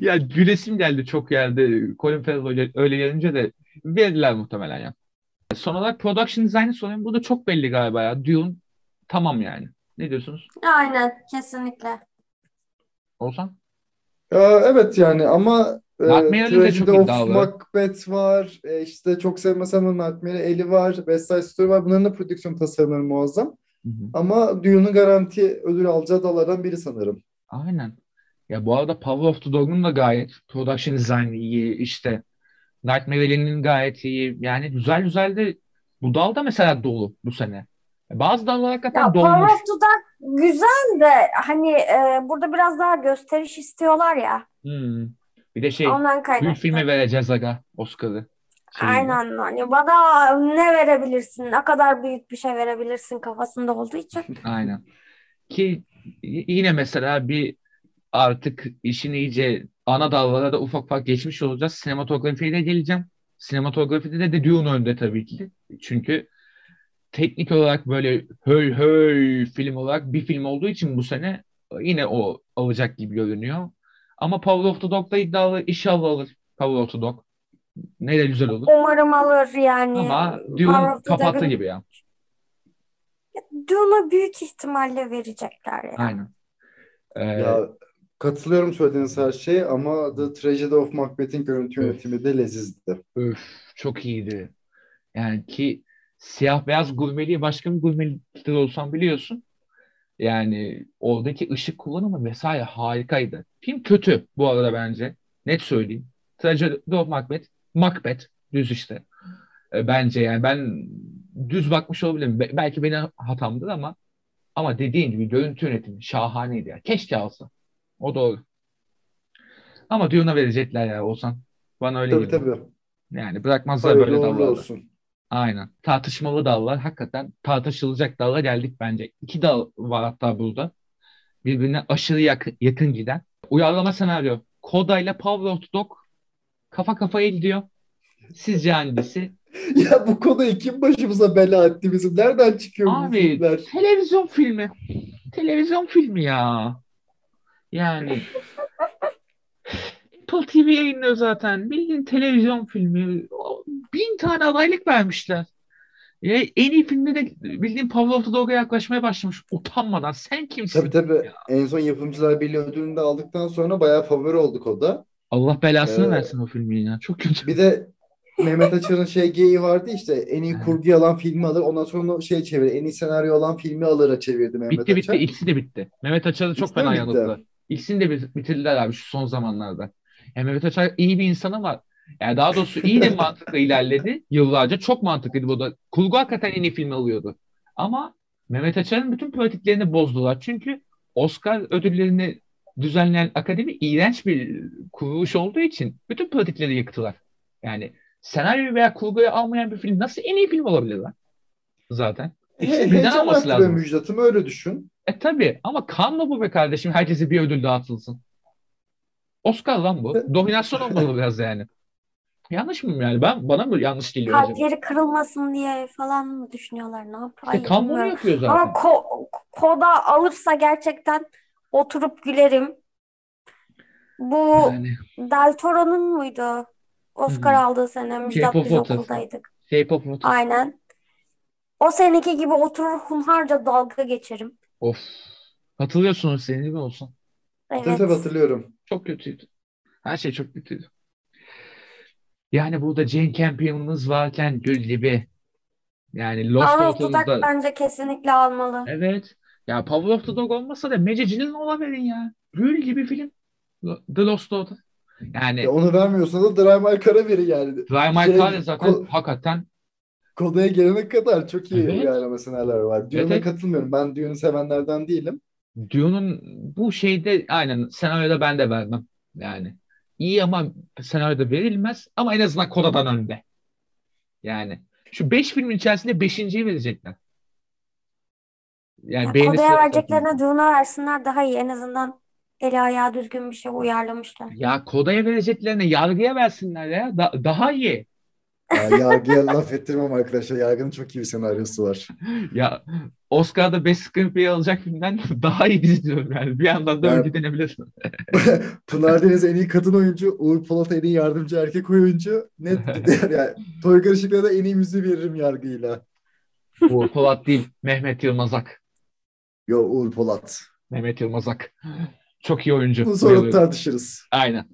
Ya gülesim geldi çok yerde. Colin Farrell öyle, öyle gelince de verirler muhtemelen ya. Son olarak production design'ı sorayım. Bu da çok belli galiba ya. Dune tamam yani. Ne diyorsunuz? Aynen kesinlikle. Oğuzhan? Ya, evet yani ama e, Nightmare'li de çok iddialı. Macbeth var. E, işte çok sevmesem de Nightmare Alley var. West Side Story var. Bunların da prodüksiyon tasarımları muazzam. Hı hı. Ama Dune'un garanti ödül alacağı dallardan biri sanırım. Aynen. Ya bu arada Power of the Dog'un da gayet production design iyi işte. Nightmare Alley'nin gayet iyi. Yani güzel güzel de bu dal da mesela dolu bu sene. Bazı dallar hakikaten Ya Power dolmuş. of the Dog güzel de hani e, burada biraz daha gösteriş istiyorlar ya. Hmm. Bir de şey Ondan kaynaklı. filme vereceğiz aga Oscar'ı. Şeyiyle. Aynen hani bana ne verebilirsin, ne kadar büyük bir şey verebilirsin kafasında olduğu için. Aynen. Ki yine mesela bir artık işin iyice ana dallara da ufak ufak geçmiş olacağız. Sinematografiye de geleceğim. Sinematografide de, de Dune önde tabii ki. Çünkü teknik olarak böyle höy höy film olarak bir film olduğu için bu sene yine o alacak gibi görünüyor. Ama Power of the Dog da iddialı. İnşallah alır Power of the Dog. Ne de güzel olur. Umarım alır yani. Ama Power Dune of the kapattı gibi ya. Dune'a büyük ihtimalle verecekler ya. Aynen. Ee, Ya Katılıyorum söylediğiniz her şeye ama The Tragedy of Macbeth'in görüntü yönetimi de lezizdi. Öf çok iyiydi. Yani ki siyah beyaz gurmeliği başka bir gurmelikte olsam biliyorsun. Yani oradaki ışık kullanımı vesaire harikaydı. Film kötü bu arada bence. Net söyleyeyim. Tragedy of Macbeth. Macbeth. Düz işte. E, bence yani ben düz bakmış olabilirim. Be- belki benim hatamdır ama ama dediğin gibi görüntü yönetimi şahaneydi ya. Keşke alsa. O doğru. Ama Dune'a verecekler ya Olsan. Bana öyle Tabii geliyor. tabii. Yani bırakmazlar Hayırlı böyle dallarda. olsun. Aynen. Tartışmalı dallar. Hakikaten tartışılacak dala geldik bence. İki dal var hatta burada. Birbirine aşırı yakın, yakın giden. Uyarlama senaryo. Koda ile the Dog kafa kafaya gidiyor. Sizce hangisi? Ya bu konuyu kim başımıza bela etti bizim? Nereden çıkıyor bu Abi filmler? televizyon filmi. Televizyon filmi ya. Yani Apple TV yayınlıyor zaten. Bildiğin televizyon filmi. Bin tane adaylık vermişler. Ya en iyi filmde de bildiğin the Dog'a yaklaşmaya başlamış. Utanmadan. Sen kimsin? Tabii tabii. En son Yapımcılar Birliği ödülünü de aldıktan sonra bayağı favori olduk o da. Allah belasını Ee, versin o filmin ya. Çok kötü. Bir de Mehmet Açar'ın şey geyiği vardı işte en iyi kurgu alan filmi alır ondan sonra şey çevirir en iyi senaryo olan filmi alır'a çevirdi Mehmet Bitti bitti. Açar. İkisi de bitti. Mehmet Açar'ı çok İkisi fena mi bitti? yanılttılar. İkisini de bit- bitirdiler abi şu son zamanlarda. Yani Mehmet Açar iyi bir insan ama yani daha doğrusu iyi de mantıkla ilerledi. Yıllarca çok mantıklıydı bu da. Kurgu hakikaten en iyi filmi alıyordu. Ama Mehmet Açar'ın bütün pratiklerini bozdular. Çünkü Oscar ödüllerini düzenleyen akademi iğrenç bir kuruluş olduğu için bütün pratikleri yıktılar. Yani senaryo veya kurguyu almayan bir film nasıl en iyi film olabilir lan? Zaten. He, heyecan alması arttırıyor lazım. Müjdat'ım öyle düşün. E tabii ama kan mı bu be kardeşim? Herkese bir ödül dağıtılsın. Oscar lan bu. Dominasyon olmalı biraz yani. Yanlış mı yani? Ben bana mı yanlış geliyor acaba? Kalpleri kırılmasın diye falan mı düşünüyorlar? Ne yapıyor? İşte kan bunu yapıyor zaten. Ama ko- koda alırsa gerçekten oturup gülerim. Bu Yani Del Toro'nun muydu? Oscar Hı. aldığı sene Müjdat biz Water. okuldaydık. Shape of Water. Aynen. O seneki gibi oturur hunharca dalga geçerim. Of. Hatırlıyorsunuz senin değil mi olsun? Tabii Evet. tabii hatırlıyorum. Çok kötüydü. Her şey çok kötüydü. Yani burada Jane Campion'ımız varken gül gibi. Yani Lost Power of the Dog bence kesinlikle almalı. Evet. Ya Power of the Dog olmasa da Magic'in ola verin ya. Gül gibi film. The Lost Daughter. Yani Ya onu vermiyorsa da Drive My Car'a verin yani. Drive My Şey, Car zaten ko- hakikaten Koda'ya gelene kadar çok iyi Evet. uyarlama senaryolar var. Dune'a evet. katılmıyorum. Ben Dune'u sevenlerden değilim. Dune'un bu şeyde aynen senaryoda ben de vermem. Yani iyi ama senaryoda verilmez ama en azından Koda'dan önde. Yani şu 5 filmin içerisinde 5.yi verecekler. Yani Ya Koda'ya vereceklerine Dune'a versinler daha iyi. En azından eli ayağı düzgün bir şey uyarlamışlar. Ya Koda'ya vereceklerine yargıya versinler ya. Da- daha iyi. Ya, yargıya laf ettirmem arkadaşlar. Yargının çok iyi bir senaryosu var. Ya Oscar'da Best Screenplay alacak filmden daha iyi dizi diyorum yani. Bir yandan da Yani- denebilirsin. Pınar Deniz en iyi kadın oyuncu, Uğur Polat en iyi yardımcı erkek oyuncu. Net yani Toygar Işık'a da en iyi müziği veririm yargıyla. Uğur Polat değil. Mehmet Yılmazak. Yo Uğur Polat. Mehmet Yılmazak. Çok iyi oyuncu. Bunu sonra tartışırız. Aynen.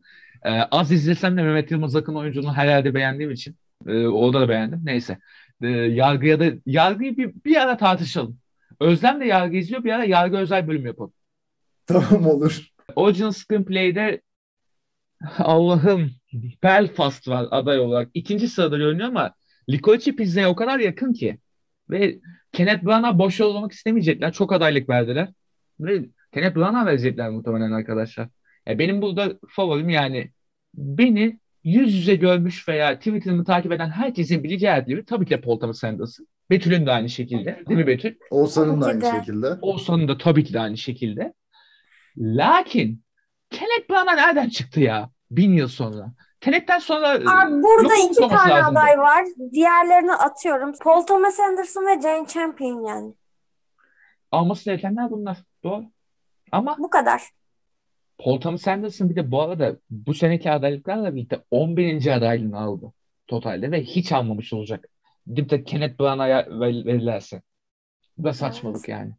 Ee, az izlesem de Mehmet Yılmazak'ın oyunculuğunu her yerde beğendiğim için e, orada da beğendim. Neyse. Ee, yargıya da yargıyı bir, bir ara tartışalım. Özlem de yargı izliyor. Bir ara yargı özel bölüm yapalım. Tamam olur. Original Screenplay'de Allah'ım Belfast var aday olarak. İkinci sırada görünüyor ama Licorice Pizza'ya o kadar yakın ki. Ve Kenneth Branagh'a boş olmak istemeyecekler. Çok adaylık verdiler. Ve Kenneth Branagh'a verecekler muhtemelen arkadaşlar. Ya benim burada favorim yani beni yüz yüze görmüş veya Twitter'ımı takip eden herkesin bileceği gibi tabii ki de Paul Thomas Anderson. Betül'ün de aynı şekilde. Değil mi Betül? Oğuzhan'ın da aynı de. şekilde. Oğuzhan'ın da tabii ki de aynı şekilde. Lakin Kenneth Branagh nereden çıktı ya? Bin yıl sonra. Tenet'ten sonra Abi burada iki tane lazımdı. aday var. Diğerlerini atıyorum. Paul Thomas Anderson ve Jane Champion yani. Alması gerekenler bunlar. Doğru. Ama Bu kadar. Paul Thomas Anderson bir de bu arada bu seneki adaylıklarla birlikte 11. adaylığını aldı totalde ve hiç almamış olacak. Gidip de Kenneth Branagh'a ver- verirlerse. Bu da saçmalık yani.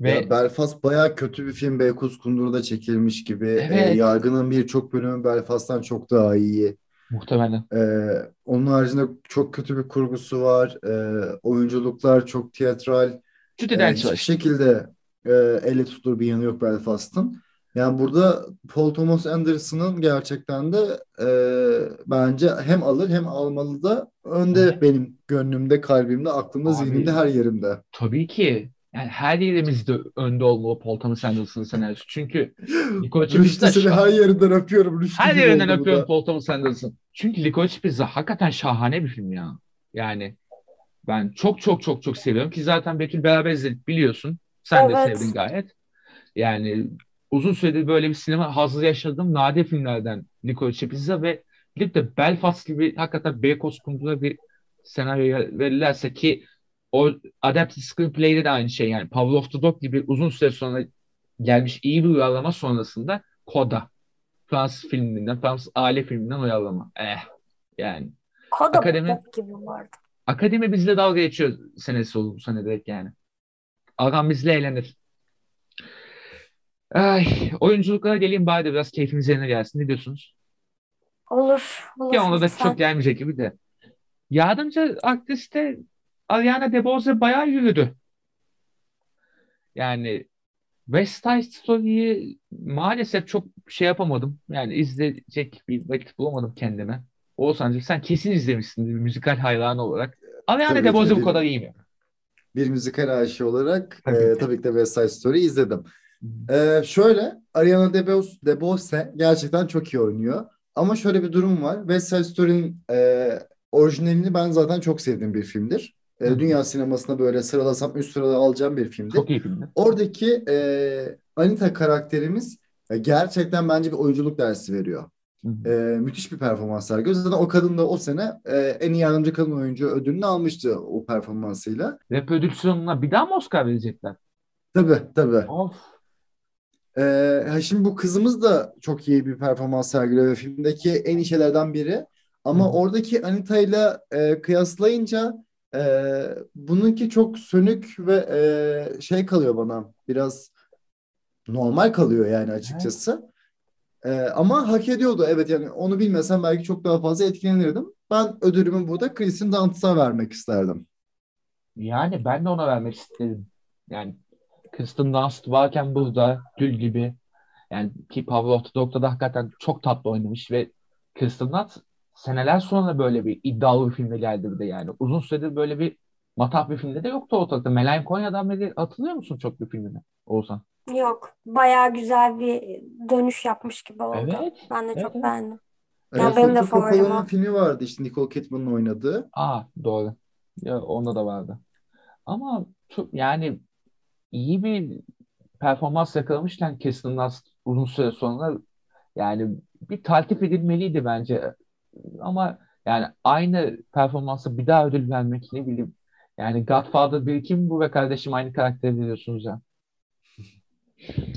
Ve Ya Belfast bayağı kötü bir film. Beykoz Kundur'da çekilmiş gibi. Ee, evet Yargı'nın birçok bölümü Belfast'tan çok daha iyi. muhtemelen. Ee, onun haricinde çok kötü bir kurgusu var. Ee, oyunculuklar çok tiyatral. Hiçbir var işte. şekilde e, elle tutulur bir yanı yok Belfast'ın. Yani burada Paul Thomas Anderson'ın gerçekten de e, bence hem alır hem almalı da önde benim gönlümde, kalbimde, aklımda, zihnimde, Abi her yerimde. tabii ki. Yani her yerimizde önde olmalı Paul Thomas Anderson'ın senaryosu. Çünkü Licorice Rüştü seni her yerinden öpüyorum. Rüştü her yerinden öpüyorum da. Paul Thomas Anderson. Çünkü Licorice Pizza hakikaten şahane bir film ya. Yani ben çok çok çok çok seviyorum ki zaten Betül beraber izledik biliyorsun. Sen de Evet. sevdin gayet. Yani uzun süredir böyle bir sinema hazzı yaşadığım nadir filmlerden Licorice Pizza ve gidip de Belfast gibi hakikaten Beykoz Kundu'da bir senaryo verirlerse ki o adapted screenplay'de de aynı şey yani of the Dog gibi uzun süre sonra gelmiş iyi bir uyarlama sonrasında Koda Fransız filminden, Fransız aile filminden uyarlama. Eh yani. Koda Akademi gibi vardı. Akademi bizle dalga geçiyor senesi oldu bu sene direkt yani. Agam bizle eğlenir. Ay, oyunculuklara geleyim bari de biraz keyfimiz yerine gelsin. Ne diyorsunuz? Olur, olur Ki ona da lütfen. çok gelmeyecek gibi de. Yardımcı aktriste Ariana DeBose bayağı yürüdü. Yani West Side Story'yi maalesef çok şey yapamadım. Yani izleyecek bir vakit bulamadım kendime. Oğuzhan'cığım sen kesin izlemişsindir bir müzikal hayranı olarak. Ariana DeBose de bu kadar iyi mi? bir müzikal aşığı olarak Tabii e, ki. tabii ki de West Side Story izledim. Ee, şöyle Ariana DeBose, DeBose gerçekten çok iyi oynuyor. Ama şöyle bir durum var. West Side Story'nin e, orijinalini ben zaten çok sevdiğim bir filmdir. E, dünya sinemasına böyle sıralasam üst sırada alacağım bir filmdir. Çok iyi filmdi. Oradaki e, Anita karakterimiz e, gerçekten bence bir oyunculuk dersi veriyor. Hı hı. E, müthiş bir performans sergiliyor. Zaten o kadın da o sene e, en iyi yardımcı kadın oyuncu ödülünü almıştı o performansıyla. Ve prodüksiyonuna bir daha mı Oscar verecekler? Tabii tabii. Of. Ee, şimdi bu kızımız da çok iyi bir performans sergiliyor ve filmdeki en iyi şeylerden biri. Ama hı. oradaki Anita'yla e, kıyaslayınca e, bununki çok sönük ve e, şey kalıyor bana biraz normal kalıyor yani açıkçası. E, ama hak ediyordu evet yani onu bilmesem belki çok daha fazla etkilenirdim. Ben ödülümü burada Kristen Dunst'a vermek isterdim. Yani ben de ona vermek istedim. Yani Kirsten Dunst varken burada gül gibi. Yani ki Power of the Dog'da da hakikaten çok tatlı oynamış ve Kirsten Dunst seneler sonra böyle bir iddialı bir filmde geldi bir de yani. Uzun süredir böyle bir matah bir filmde de yoktu ortalıkta. Melankolia'dan beri hatırlıyor musun çok bir filmini Oğuzhan? Yok, bayağı güzel bir dönüş yapmış gibi oldu. Evet. Ben de Evet, çok evet. beğendim. Yani benim de favorim o. filmi vardı işte Nicole Kidman'ın oynadığı. Aa doğru. Ya onda da vardı. Ama çok yani iyi bir performans yakalamışken Kirsten Dunst uzun süre sonra yani bir taltif edilmeliydi bence. Ama yani aynı performansa bir daha ödül vermek ne bileyim. Yani Godfather 1 kim bu ve kardeşim aynı karakteri veriyorsunuz ya.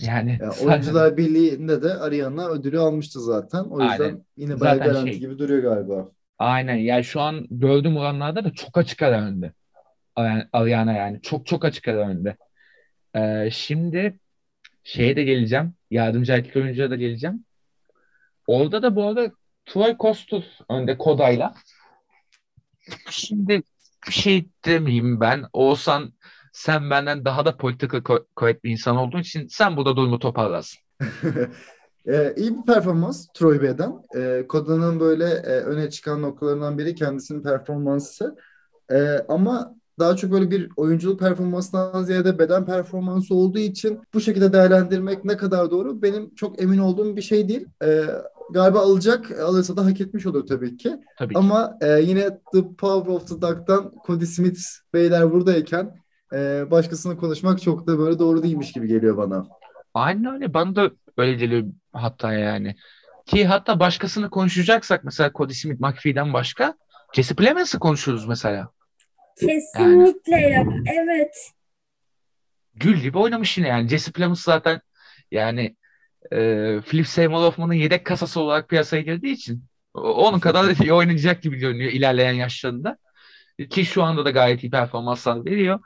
Yani Ya, Oyuncular Birliği'nde de Ariana ödülü almıştı zaten. O yüzden Aynen. yine bayağı Zaten garanti şey- gibi duruyor galiba. Aynen. Yani şu an gördüğüm oranlarda da çok açık ara önde. Ari- Ariana yani. Çok çok açık ara önde. Ee, şimdi şeye de geleceğim. Yardımcı erkek oyuncuya da geleceğim. Orada da bu arada Troy Kostur önde Koda'yla. Şimdi bir şey demeyeyim ben. Oğuzhan sen benden daha da political co- correct bir insan olduğun için sen burada durumu toparlarsın. Ee, iyi bir performans Troy Bey'den. Ee, Koda'nın böyle e, öne çıkan noktalarından biri kendisinin performansı. Ee, ama daha çok böyle bir oyunculuk performansından ziyade beden performansı olduğu için bu şekilde değerlendirmek ne kadar doğru benim çok emin olduğum bir şey değil. Ee, galiba alacak, alırsa da hak etmiş olur tabii ki. Tabii ki. Ama e, yine The Power of the Dog'dan Cody Smith beyler buradayken e, başkasını konuşmak çok da böyle doğru değilmiş gibi geliyor bana. Aynen öyle. Bana da öyle geliyor hatta yani. Ki hatta başkasını konuşacaksak mesela Cody Smith McPhee'den başka Jesse Plemons'ı konuşuruz mesela. Kesinlikle yap. Evet. Gül gibi oynamış yine yani. Jesse Plemons zaten yani e, Philip Seymour Hoffman'ın yedek kasası olarak piyasaya girdiği için onun kadar iyi oynayacak gibi görünüyor ilerleyen yaşlarında. Ki şu anda da gayet iyi performanslar veriyor.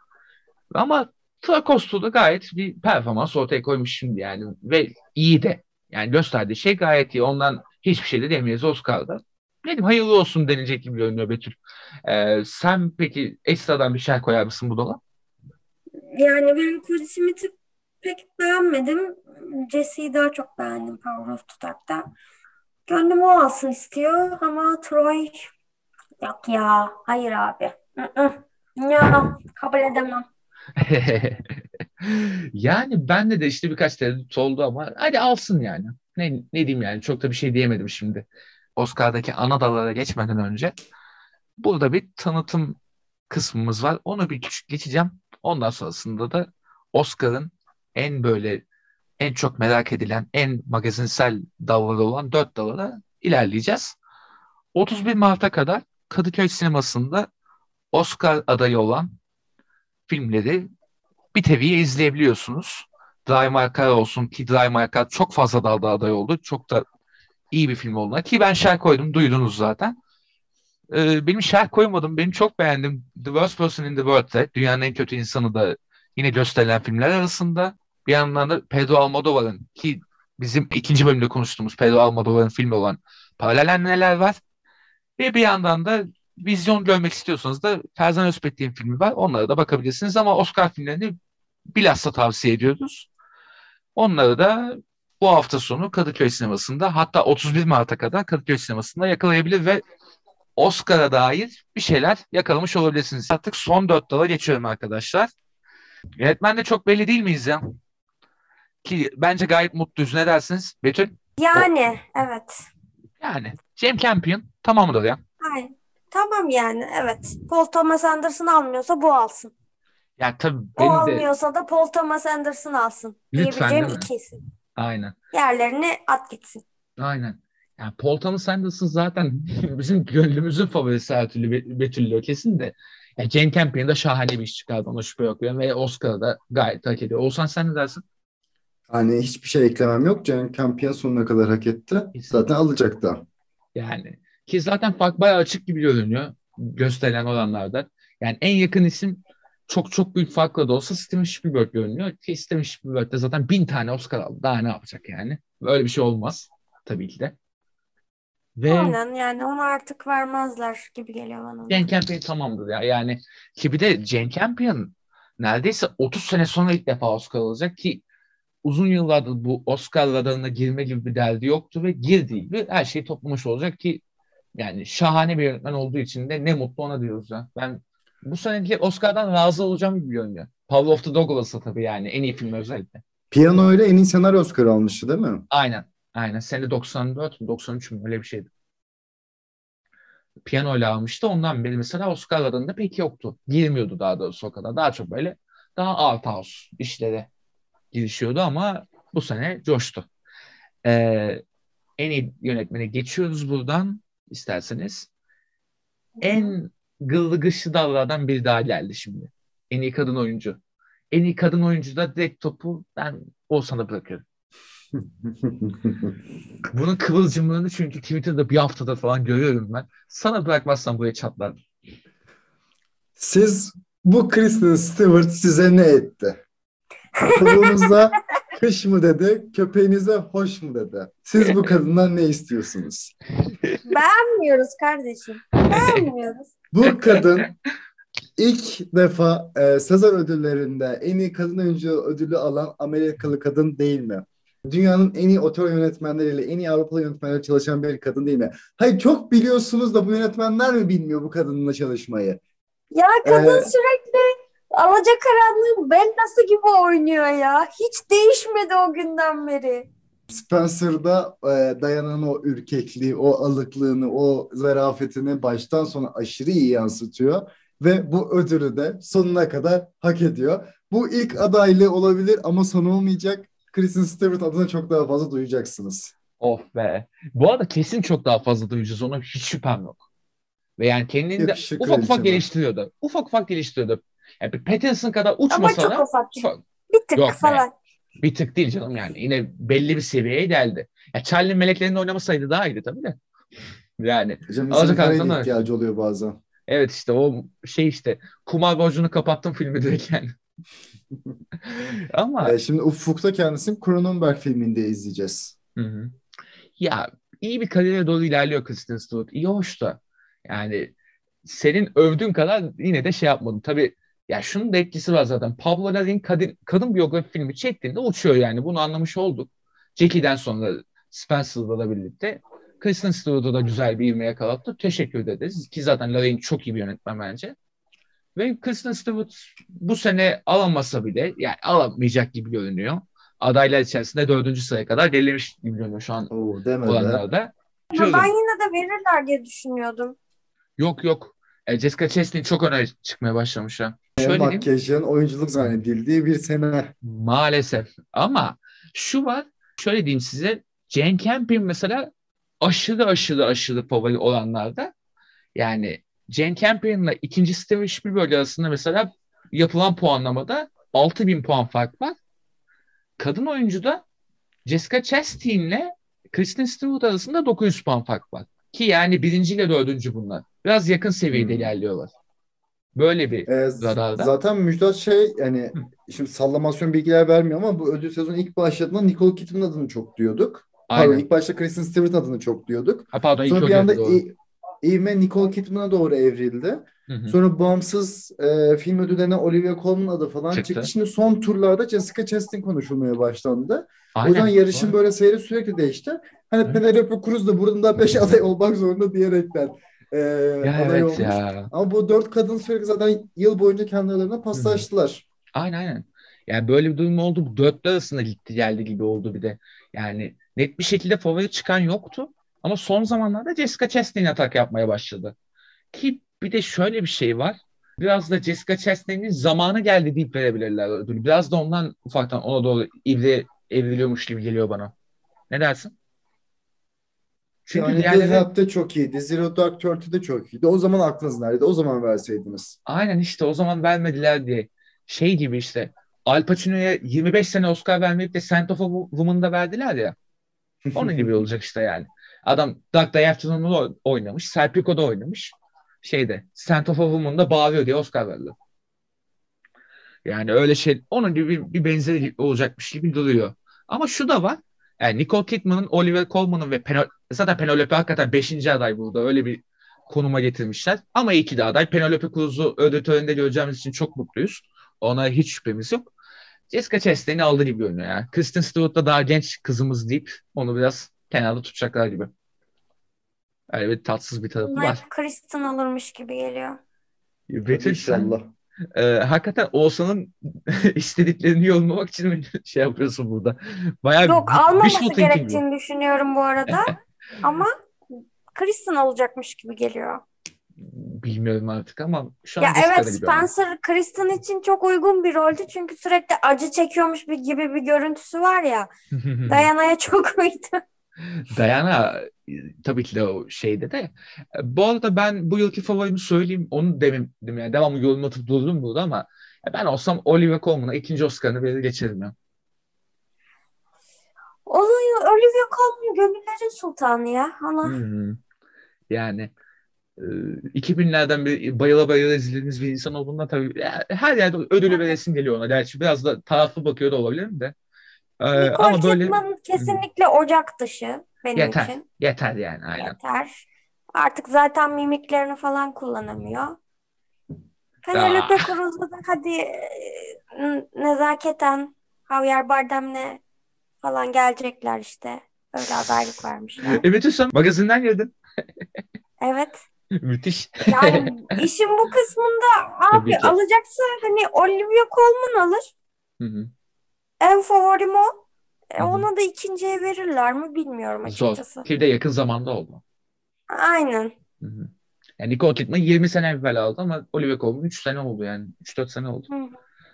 Ama Trakosto da gayet bir performans ortaya koymuş şimdi yani ve iyi de. Yani gösterdiği şey gayet iyi. Ondan hiçbir şey de demeyiz Oscar'da. Ne diyeyim hayırlı olsun denecek gibi görünüyor Betül. Ee, sen peki ekstradan bir şey koyar mısın bu dola? Yani ben Cody Smith'i pek beğenmedim. Jesse'yi daha çok beğendim Power of Dog'da. Gönlüm o alsın istiyor ama Troy yok ya. Hayır abi. Ya kabul edemem. yani bende de işte birkaç tereddüt oldu ama hadi alsın yani. Ne, ne diyeyim yani çok da bir şey diyemedim şimdi. Oscar'daki ana dallara geçmeden önce burada bir tanıtım kısmımız var. Onu bir küçük geçeceğim. Ondan sonrasında da Oscar'ın en böyle en çok merak edilen, en magazinsel dalları olan dört dalara ilerleyeceğiz. 31 Mart'a kadar Kadıköy sinemasında Oscar adayı olan filmleri bir teviye izleyebiliyorsunuz. Drive My Car olsun ki Drive My Car çok fazla dalda aday oldu. Çok da iyi bir film oldu. Ki ben şer koydum duydunuz zaten. Ee, benim şer koymadım. Benim çok beğendim. The Worst Person in the World'de dünyanın en kötü insanı da yine gösterilen filmler arasında. Bir yandan da Pedro Almodovar'ın ki bizim ikinci bölümde konuştuğumuz Pedro Almodovar'ın filmi olan Paralel Neler var. Ve bir yandan da vizyon görmek istiyorsanız da Ferzan Özpetti'nin filmi var. Onlara da bakabilirsiniz ama Oscar filmlerini bilhassa tavsiye ediyoruz. Onları da bu hafta sonu Kadıköy Sineması'nda hatta 31 Mart'a kadar Kadıköy Sineması'nda yakalayabilir ve Oscar'a dair bir şeyler yakalamış olabilirsiniz. Artık son dört dala geçiyorum arkadaşlar. Yönetmen de çok belli değil miyiz ya? Ki bence gayet mutluyuz. Ne dersiniz Betül? Yani o, evet. Yani James Campion tamamdır ya. Hayır. Tamam yani evet. Paul Thomas Anderson almıyorsa bu alsın. Ya tabii O benim de almıyorsa da Paul Thomas Anderson alsın. lütfen Diyebileceğim değil mi? iki isim. Aynen. Yerlerini at gitsin. Aynen. Yani Paul Thomas Anderson zaten bizim gönlümüzün favorisi her türlü Be- Betül'le kesin de. Yani Jane Campion da şahane bir iş çıkardı ona şüphe yok. Ve Oscar'ı da gayet hak ediyor. Oğuzhan sen ne dersin? Hani hiçbir şey eklemem yok. Jane Campion sonuna kadar hak etti. Zaten alacak da. Yani ki zaten fark bayağı açık gibi görünüyor gösterilen oranlarda. Yani en yakın isim çok çok büyük farkla da olsa Steven Spielberg görünüyor. Ki Steven Spielberg de zaten bin tane Oscar aldı. Daha ne yapacak yani? Böyle bir şey olmaz. Tabii ki de. Ve Aynen yani onu artık vermezler gibi geliyor bana. Jane Campion tamamdır ya. Yani ki bir de Jane Campion neredeyse 30 sene sonra ilk defa Oscar alacak ki uzun yıllardır bu Oscar radarına girme gibi bir derdi yoktu ve girdi ve her şeyi toplamış olacak ki yani şahane bir yönetmen olduğu için de ne mutlu ona diyoruz ya. Ben bu seneki Oscar'dan razı olacağım gibi görünüyor. Power of the Douglas'a tabii yani en iyi film özellikle. Piyano ile en iyi senaryo Oscar almıştı değil mi? Aynen. Aynen. Sene 94 mü 93 mü öyle bir şeydi. Piyano ile almıştı. Ondan beri mesela Oscar'larında pek yoktu. Girmiyordu daha doğrusu o kadar. Daha çok böyle daha art house işlere girişiyordu ama bu sene coştu. Ee, en iyi yönetmene geçiyoruz buradan isterseniz. En gıllı gışlı dallardan biri daha geldi şimdi. En iyi kadın oyuncu. En iyi kadın oyuncu da direkt topu ben Oğuzhan'a bırakıyorum. Bunun kıvılcımlarını çünkü Twitter'da bir haftada falan görüyorum ben. Sana bırakmazsam buraya çatlar. Siz bu Kristen Stewart size ne etti? Kuluğunuza kış mı dedi, köpeğinize hoş mu dedi? Siz bu kadından ne istiyorsunuz? Beğenmiyoruz kardeşim. Bu kadın ilk defa e, Sezar ödüllerinde en iyi kadın oyuncu ödülü alan Amerikalı kadın değil mi? Dünyanın en iyi otor yönetmenleriyle, en iyi Avrupalı yönetmenlerle çalışan bir kadın değil mi? Hayır çok biliyorsunuz da bu yönetmenler mi bilmiyor bu kadınla çalışmayı? Ya kadın Ee, sürekli Alacakaranlığın Bella'sı gibi oynuyor ya. Hiç değişmedi o günden beri. Spencer'da e, Dayana'nın o ürkekliği, o alıklığını, o zarafetini baştan sona aşırı iyi yansıtıyor. Ve bu ödülü de sonuna kadar hak ediyor. Bu ilk adaylığı olabilir ama son olmayacak. Kristen Stewart adına çok daha fazla duyacaksınız. Of be. Bu arada kesin çok daha fazla duyacağız. Ona hiç şüphem yok. Ve yani kendini de ufak ufak geliştiriyordu. Ufak ufak geliştiriyordu. Yani Pattinson kadar Ama uçmasa çok da ufak. çok- Bir tık Yok be. Bir tık değil canım yani. Yine belli bir seviyeye geldi. Ya Charlie Melekler'in oynamasaydı daha iyiydi tabii de. Yani Hocam Alacak aklına- ihtiyacı oluyor bazen. evet işte o şey işte kumar borcunu kapattım filmi direkt yani. Ama Ee, şimdi Ufuk'ta kendisini Cronenberg filminde izleyeceğiz. Hı hı. Ya iyi bir kariyere doğru ilerliyor Kristen Stewart. İyi hoş da. Yani senin övdüğün kadar yine de şey yapmadım. Tabii ya şunun da etkisi var zaten. Pablo Larraín kadın, kadın biyografi filmi çektiğinde uçuyor yani. Bunu anlamış olduk. Jackie'den sonra Spencer'la da birlikte. Kristen Stewart'a da güzel bir ivme yakalattı. Teşekkür ederiz. Ki zaten Larraín çok iyi bir yönetmen bence. Ve Kristen Stewart bu sene alamasa bile yani alamayacak gibi görünüyor. Adaylar içerisinde dördüncü sıraya kadar gelemiş gibi görünüyor şu an Oo olanlarda. Ama ben yine de verirler diye düşünüyordum. Yok yok. E, Jessica Chastain çok öne çıkmaya başlamış ha. Şöyle diyeyim. Makyajın oyunculuk zannedildiği bir sene. Maalesef. Ama şu var. Şöyle diyeyim size. Jane Campion mesela aşırı aşırı aşırı favori olanlarda. Yani Jane Campion'la ikinci Steven Spielberg arasında mesela yapılan puanlamada 6000 puan fark var. Kadın oyuncuda Jessica Chastain'le Kristen Stewart arasında 900 puan fark var. Ki yani birinci ile dördüncü bunlar. Biraz yakın seviyede Hmm. ilerliyorlar. Böyle bir Ee, z- Radarda. zaten Müjdat şey yani şimdi sallamasyon bilgiler vermiyor ama bu ödül sezonu ilk başladığında Nicole Kidman adını çok diyorduk. Pardon aynen. ilk başta Kristen Stewart adını çok diyorduk. Ha, pardon ilk Sonra bir o anda ivme Nicole Kidman'a doğru evrildi. Hı hı. Sonra bağımsız e, film ödüllerine Olivia Colman adı falan Çıktı. çıktı. Şimdi son turlarda Jessica Chastain konuşulmaya başlandı. O Aynen. yüzden yarışın Doğru. böyle seyri sürekli değişti. Hani. Penelope Cruz da buradan daha beş aday olmak zorunda diyerekten e, Ya aday evet olmuş. ya. Ama bu dört kadın sürekli zaten yıl boyunca kendi aralarına paslaştılar. Aynen aynen. Yani böyle bir durum oldu. Bu Dörtlü arasında gitti geldi gibi oldu bir de. Yani net bir şekilde favori çıkan yoktu. Ama son zamanlarda Jessica Chastain atak yapmaya başladı. Ki bir de şöyle bir şey var. Biraz da Jessica Chastain'in zamanı geldi deyip verebilirler ödülü. Biraz da ondan ufaktan ona doğru ivre evriliyormuş gibi geliyor bana. Ne dersin? Çünkü Yani diğerleri de çok iyiydi. Zero Dark Thirty de çok iyiydi. O zaman aklınız nerede? O zaman verseydiniz. aynen işte o zaman vermediler diye. Şey gibi işte Al Pacino'ya 25 sene Oscar vermeyip de Scent of a Woman'da verdiler ya. Onun gibi olacak işte yani. Adam Doug Diafton'u oynamış. Serpico'da oynamış. Şeyde Scent of a Woman'da bağırıyor diye Oscar verdiler. Yani öyle şey onun gibi bir, bir benzeri olacakmış gibi duruyor. Ama şu da var. Yani Nicole Kidman'ın, Oliver Colman'ın ve Penel zaten Penelope hakikaten 5. aday burada. Öyle bir konuma getirmişler. Ama iyi ki de aday. Penelope Cruz'u ödül töreninde göreceğimiz için çok mutluyuz. Ona hiç şüphemiz yok. Jessica Chastain'i aldı gibi görünüyor yani. Kristen Stewart da daha genç kızımız deyip onu biraz kenarda tutacaklar gibi. Öyle bir tatsız bir tarafı Bunlar var. Kristen alırmış gibi geliyor. Betül sen. e, hakikaten Oğuzhan'ın istediklerini yorumlamak için mi şey yapıyorsun burada? Bayağı Yok almaması gerektiğini düşünüyorum bu arada. Ama Kristen olacakmış gibi geliyor. Bilmiyorum artık ama şu an Ya evet gibi. Spencer Kristen için çok uygun bir roldü. Çünkü sürekli acı çekiyormuş bir gibi bir görüntüsü var ya. Diana'ya çok uydu. Diana e, tabii ki de o şeyde de. E, Bu arada ben bu yılki favorimi söyleyeyim. Onu demedim yani. Devamlı yorum atıp durdum burada ama ben olsam Olivia Colman'a ikinci Oscar'ını verir geçerim ya. Oluyor Olivia Colman gönüllerin sultanı ya. Ona Hmm. Yani e, 2000'lerden beri bayıla bayıla izlediğimiz bir insan olduğundan tabii her yerde ödülü veresim geliyor ona. Gerçi biraz da taraflı bakıyor da olabilirim de. E, Nicole ama böyle Kidman kesinlikle ocak dışı benim yeter. için. Yeter yani aynen. Yeter. Artık zaten mimiklerini falan kullanamıyor. Penelope. Cruz'da da hadi e, nezaketen Javier Bardem'le falan gelecekler işte. Öyle adaylık vermişler. Evet sen magazinden girdin. Evet. Müthiş. Yani işin bu kısmında abi alacaksa hani Olivia Colman alır. Hı hı. En favorim o. E, ona da ikinciye verirler mi bilmiyorum Zor. açıkçası. Ki de yakın zamanda oldu. Aynen. Hı hı. Yani Nicole Kidman 20 sene evvel aldı ama Olivia Colman 3 sene oldu yani. 3-4 sene oldu. Hı.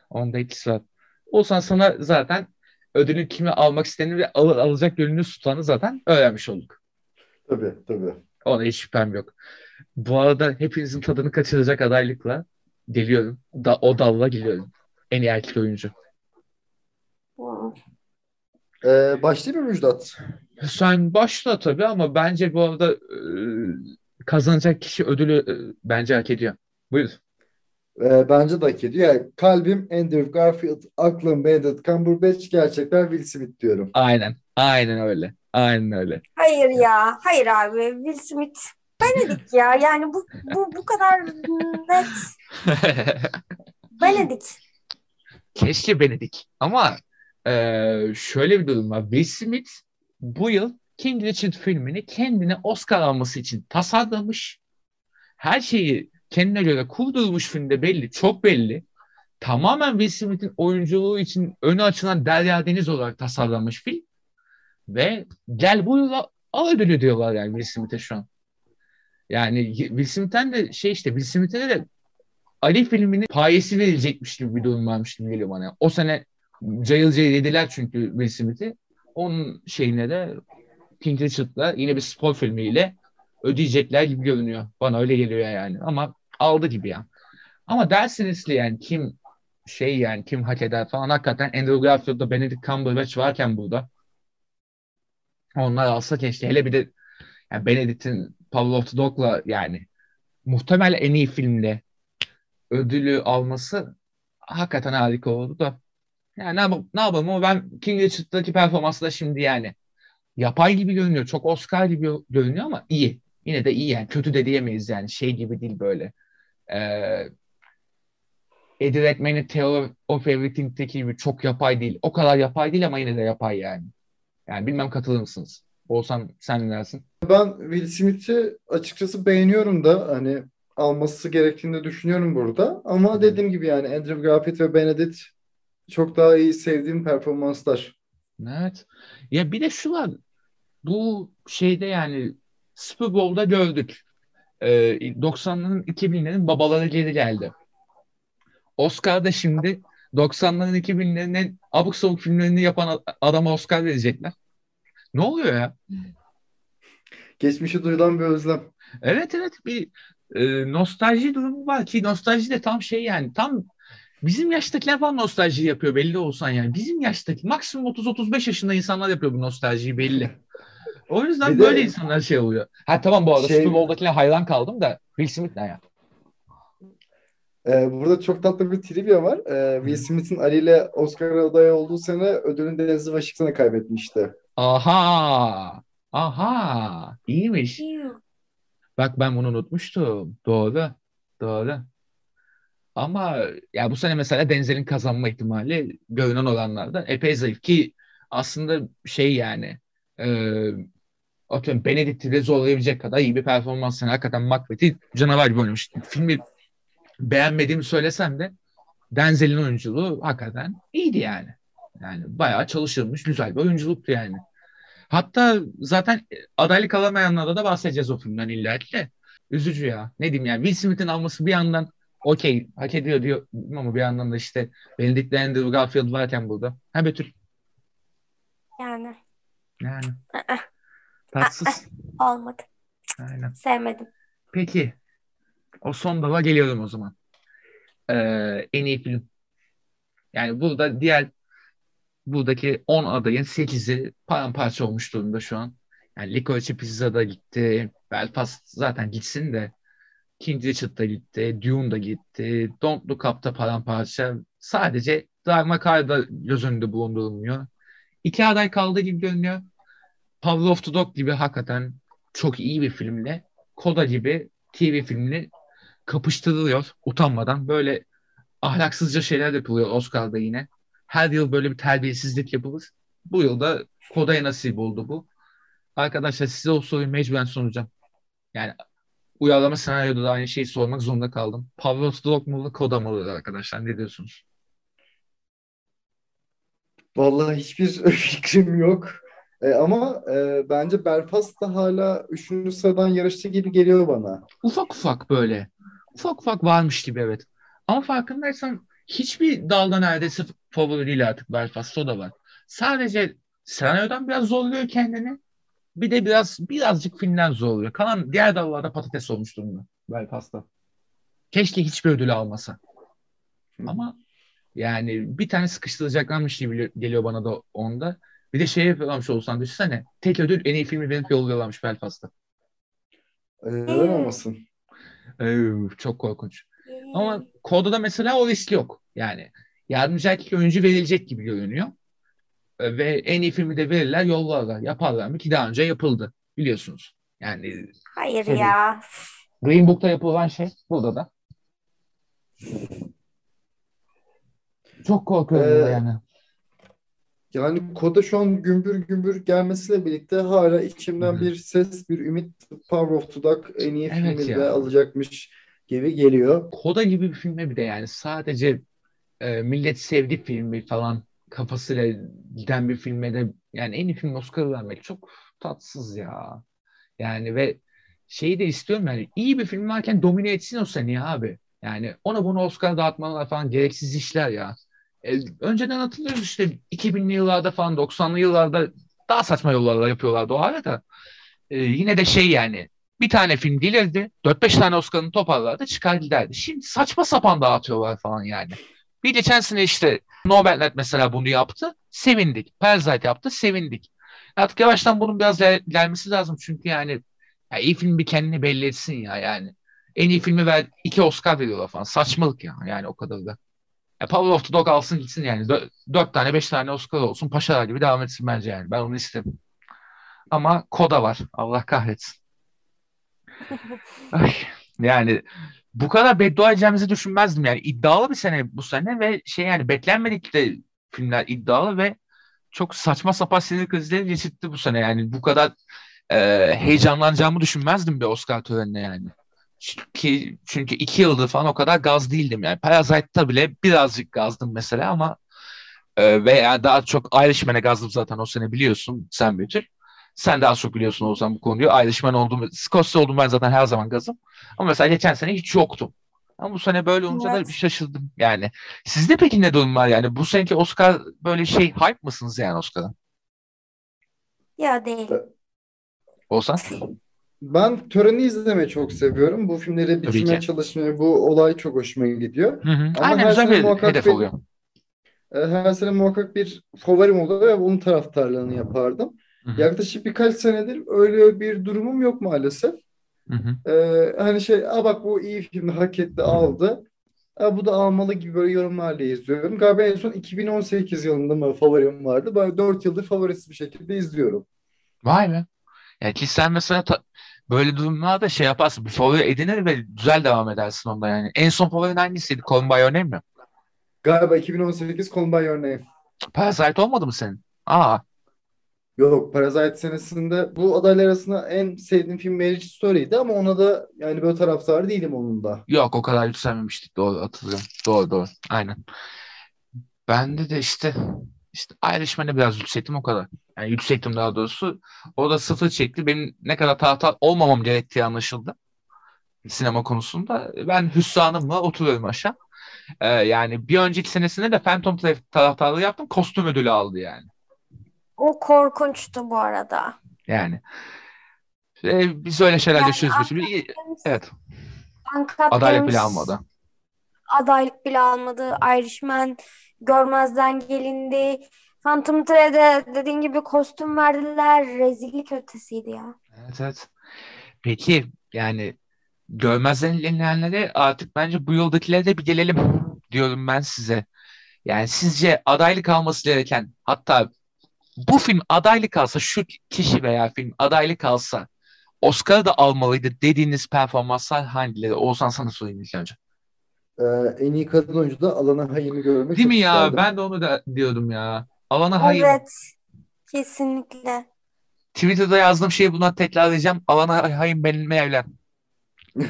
Onun da etkisi var. Olsan sana zaten ödülün kimi almak istediğini ve al- alacak yönünü tutanı zaten öğrenmiş olduk. Tabii tabii. Ona hiç şüphem yok. Bu arada hepinizin tadını kaçıracak adaylıkla geliyorum. Da, o dalla geliyorum. En iyi erkek oyuncu. Ee, başlayayım mı Müjdat? Sen başla tabii ama bence bu arada e, kazanacak kişi ödülü e, bence hak ediyor. Buyur. E, bence de hak ediyor. Yani kalbim Andrew Garfield, aklım Benedict Cumberbatch, gerçekten Will Smith diyorum. Aynen. Aynen öyle. Aynen öyle. Hayır ya. Hayır abi. Will Smith. Benedict ya. Yani bu bu bu kadar net. Benedict. Keşke Benedik. Ama eee, şöyle bir durum var. Will Smith bu yıl King Richard filmini kendine Oscar alması için tasarlamış. Her şeyi kendine göre kurdurmuş filmde belli. Çok belli. Tamamen Will Smith'in oyunculuğu için önü açılan Derya Deniz olarak tasarlanmış film. Ve gel bu yıl al ödülü diyorlar yani Will Smith'e şu an. Yani Will Smith'ten de şey işte Will Smith'e de Ali filminin payesi verilecekmiş gibi bir durum varmış gibi geliyor bana. O sene cayıl cayıl yediler çünkü Will Smith'i. Onun şeyine de King Richard'la yine bir spor filmiyle ödeyecekler gibi görünüyor. Bana öyle geliyor yani. Ama aldı gibi ya. Ama dersiniz ki yani kim şey yani kim hak eder falan hakikaten Andrew Garfield'da Benedict Cumberbatch varken burada onlar alsa keşke. Hele bir de yani Benedict'in Power of Dog'la yani muhtemel en iyi filmde ödülü alması hakikaten harika oldu da. Yani ne, yapalım, ne yapalım ama ben King Richard'daki performansı da şimdi yani yapay gibi görünüyor. Çok Oscar gibi görünüyor ama iyi. Yine de iyi yani. Kötü de diyemeyiz yani. Şey gibi değil böyle. Ee, Eddie Redmayne'in Theory of Everything'teki gibi çok yapay değil. O kadar yapay değil ama yine de yapay yani. Yani bilmem katılır mısınız? Olsan sen ne dersin? Ben Will Smith'i açıkçası beğeniyorum da hani alması gerektiğini düşünüyorum burada. Ama dediğim gibi yani Andrew Garfield ve Benedict çok daha iyi sevdiğim performanslar. Evet. Ya bir de şu var. Bu şeyde yani Super Bowl'da gördük. Ee, 90'ların 2000'lerin babaları geri geldi. Oscar'da şimdi 90'ların 2000'lerin en abuk sabuk filmlerini yapan adama Oscar verecekler. Ne oluyor ya? Geçmişe duyulan bir özlem. Evet evet bir e, nostalji durumu var ki nostalji de tam şey yani tam bizim yaştakiler falan nostalji yapıyor belli olsan yani. Bizim yaştaki maksimum 30-35 yaşında insanlar yapıyor bu nostaljiyi belli. O yüzden Bir de- böyle insanlar şey oluyor. Ha tamam bu arada Şey- Super Bowl'dakine hayran kaldım da Will Smith ne ya? Ee, burada çok tatlı bir trivia var. Ee, Will Smith'in Ali ile Oscar adayı olduğu sene ödülünü Denzel Washington'a kaybetmişti. Aha. Aha. İyiymiş. Bak ben bunu unutmuştum. Doğru. Doğru. Ama ya bu sene mesela Denzel'in kazanma ihtimali görünen olanlardan epey zayıf ki aslında şey yani e, atıyorum Benedict'i de zorlayabilecek kadar iyi bir performans. Yani hakikaten Macbeth'i canavar gibi oynamış. Filmi beğenmediğimi söylesem de Denzel'in oyunculuğu hakikaten iyiydi yani. Yani bayağı çalışılmış güzel bir oyunculuktu yani. Hatta zaten adaylık alamayanlarda da bahsedeceğiz o filmden illa ki. Üzücü ya. Ne diyeyim yani. Will Smith'in alması bir yandan okey hak ediyor diyor ama bir yandan da işte Benedict Andrew Garfield varken burada. Ha Betül. Yani Yani tatsız. olmadı. Aynen. Sevmedim. Peki. O son dala geliyorum o zaman. Ee, en iyi film. Yani burada diğer buradaki 10 adayın 8'i paramparça olmuş durumda şu an. Yani Licorice Pizza da gitti. Belfast zaten gitsin de. King Richard da gitti. Dune da gitti. Don't Look Up da paramparça. Sadece Car da göz önünde bulundurulmuyor. İki aday kaldığı gibi görünüyor. Power of the Dog gibi hakikaten çok iyi bir filmle Koda gibi TV filmini kapıştırılıyor utanmadan. Böyle ahlaksızca şeyler yapılıyor Oscar'da yine. Her yıl böyle bir terbiyesizlik yapılır. Bu yıl da Koda'ya nasip oldu bu. Arkadaşlar size o soruyu mecburen soracağım. Yani uyarlama senaryoda da aynı şeyi sormak zorunda kaldım. Power of the Dog mu Koda mı arkadaşlar? Ne diyorsunuz? Vallahi hiçbir fikrim yok. Ee, ama e, bence Belfast da hala üçüncü sıradan yarışçı gibi geliyor bana. Ufak ufak böyle. Ufak ufak varmış gibi evet. Ama farkındaysan hiçbir dalda neredeyse favori değil artık Belfast. O da var. Sadece senaryodan biraz zorluyor kendini. Bir de biraz birazcık filmden zorluyor. Kalan diğer dallarda patates olmuş durumda Belfast'ta. Keşke hiçbir ödül almasa. Ama yani bir tane sıkıştıracaklarmış gibi geliyor bana da onda. Bir de şey yapıyorlarmış olsan düşünsene. Tek ödül en iyi filmi verip yolluyorlarmış Belfast'ta. Ee, neden olmasın? Ee, çok korkunç. Ama Koda'da mesela o risk yok. Yani yardımcı erkek oyuncu verilecek gibi görünüyor. E, Ve en iyi filmi de verirler, yollarlar. Yaparlar mı? Ki daha önce yapıldı. Biliyorsunuz. Yani Hayır Şey ya. Green Book'ta yapılan şey burada da. Çok korkuyorum Ee, yani. Yani koda şu an gümbür gümbür gelmesiyle birlikte hala içimden Hı hı. bir ses, bir ümit Power of the Dog en iyi Evet filmi de alacakmış gibi geliyor. Koda gibi bir filme bir de yani sadece e, millet sevdi filmi falan kafasıyla giden bir filme de yani en iyi film Oscar'ı vermek çok tatsız ya. Yani ve şeyi de istiyorum yani iyi bir film varken domine etsin o seni abi. Yani ona bunu Oscar dağıtmalar falan gereksiz işler ya. E, önceden hatırlıyoruz işte 2000'li yıllarda falan 90'lı yıllarda daha saçma yollarla yapıyorlardı o arada. E, yine de şey yani bir tane film gelirdi 4-5 tane Oscar'ını toparlardı çıkar giderdi. Şimdi saçma sapan dağıtıyorlar falan yani. Bir geçen sene işte Nomadland mesela bunu yaptı. Sevindik. Parasite yaptı. Sevindik. Artık yavaştan bunun biraz gel- gelmesi lazım. Çünkü yani ya iyi film bir kendini belli etsin ya yani. En iyi filmi ver, iki Oscar veriyorlar falan. Saçmalık ya yani o kadar da. Ya Power of the Dog alsın gitsin yani. Dö- dört tane beş tane Oscar olsun. Paşalar gibi devam etsin bence yani. Ben onu isterim. Ama Koda var. Allah kahretsin. Ay, yani bu kadar beddua edeceğimizi düşünmezdim yani. iddialı bir sene bu sene ve şey yani beklenmedik de filmler iddialı ve çok saçma sapan sinir krizleri geçirtti bu sene yani. Bu kadar e, heyecanlanacağımı düşünmezdim bir Oscar törenine yani. Çünkü, çünkü iki yıldır falan o kadar gaz değildim yani. Parasite'ta bile birazcık gazdım mesela ama e, ve yani daha çok Irishman'e gazdım zaten o sene biliyorsun sen Betül. Sen daha çok biliyorsun o zaman bu konuyu. Irishman oldum, Scorsese oldum ben zaten her zaman gazım. Ama mesela geçen sene hiç yoktum. Ama bu sene böyle olunca da Evet. bir şaşırdım yani. Sizde peki ne durum var yani? Bu seneki Oscar böyle şey hype mısınız yani Oscar'a? Ya değil. Olsan? Ben töreni izlemeyi çok seviyorum. Bu bitirmeye ki. çalışmayı, bu olay çok hoşuma gidiyor. Hı hı. Ama Aynen her güzel sene bir muhakkak hedef bir- oluyor. E, Her sene muhakkak bir favorim olur ve bunun taraftarlığını yapardım. Hı hı. Yaklaşık birkaç senedir öyle bir durumum yok maalesef. Ee, hani şey, Aa bak bu iyi filmi hak etti aldı. Aa, bu da almalı gibi böyle yorumlarla izliyorum. Galiba en son 2018 yılında mı favorim vardı. Ben 4 yıldır favorisiz bir şekilde izliyorum. Vay be. Yani ki sen mesela ta- böyle durumlarda şey yaparsın. Bir favori edinir ve güzel devam edersin onda yani. En son favorin hangisiydi? Your Name mi? Galiba 2018 Call Me By Your Name. Parasite olmadı mı senin? Aa. Yok Parasite senesinde bu adaylar arasında en sevdiğim film Marriage Story'ydi ama ona da yani böyle taraftar değilim onun da. Yok o kadar yükselmemiştik. Doğru hatırlıyorum. Doğru doğru. Aynen. Bende de işte işte Irishman'e biraz yükselttim o kadar. Yani yükselttim daha doğrusu. O da sıfır çekti. Benim ne kadar taraftar olmamam gerektiği anlaşıldı. Sinema konusunda. Ben hüsranımla oturuyorum aşağı. Ee, yani bir önceki senesinde de Phantom Thread taraftarlığı yaptım. Kostüm ödülü aldı yani. O korkunçtu bu arada. Yani. Ee, biz öyle şeyler Yani yaşıyoruz. Evet. Uncut Adaylık bile almadı. adaylık bile almadı. Irishman görmezden gelindi. Phantom Thread'e dediğin gibi kostüm verdiler. Rezillik ötesiydi ya. Evet evet. Peki yani görmezden gelinenlere artık bence bu yıldakilere de bir gelelim diyorum ben size. Yani sizce adaylık alması gereken hatta bu film adaylık alsa şu kişi veya film adaylık alsa Oscar'ı da almalıydı dediğiniz performanslar hangileri? Oğuzhan sana sorayım ilk önce. Ee, en iyi kadın oyuncu da Alana Haim'i görmek Değil mi ya? isterdim. Ben de onu da diyordum ya. Alana Hayim. Evet. Kesinlikle. Twitter'da yazdığım şeyi buna tekrarlayacağım. Alana Hayim benimle evlen.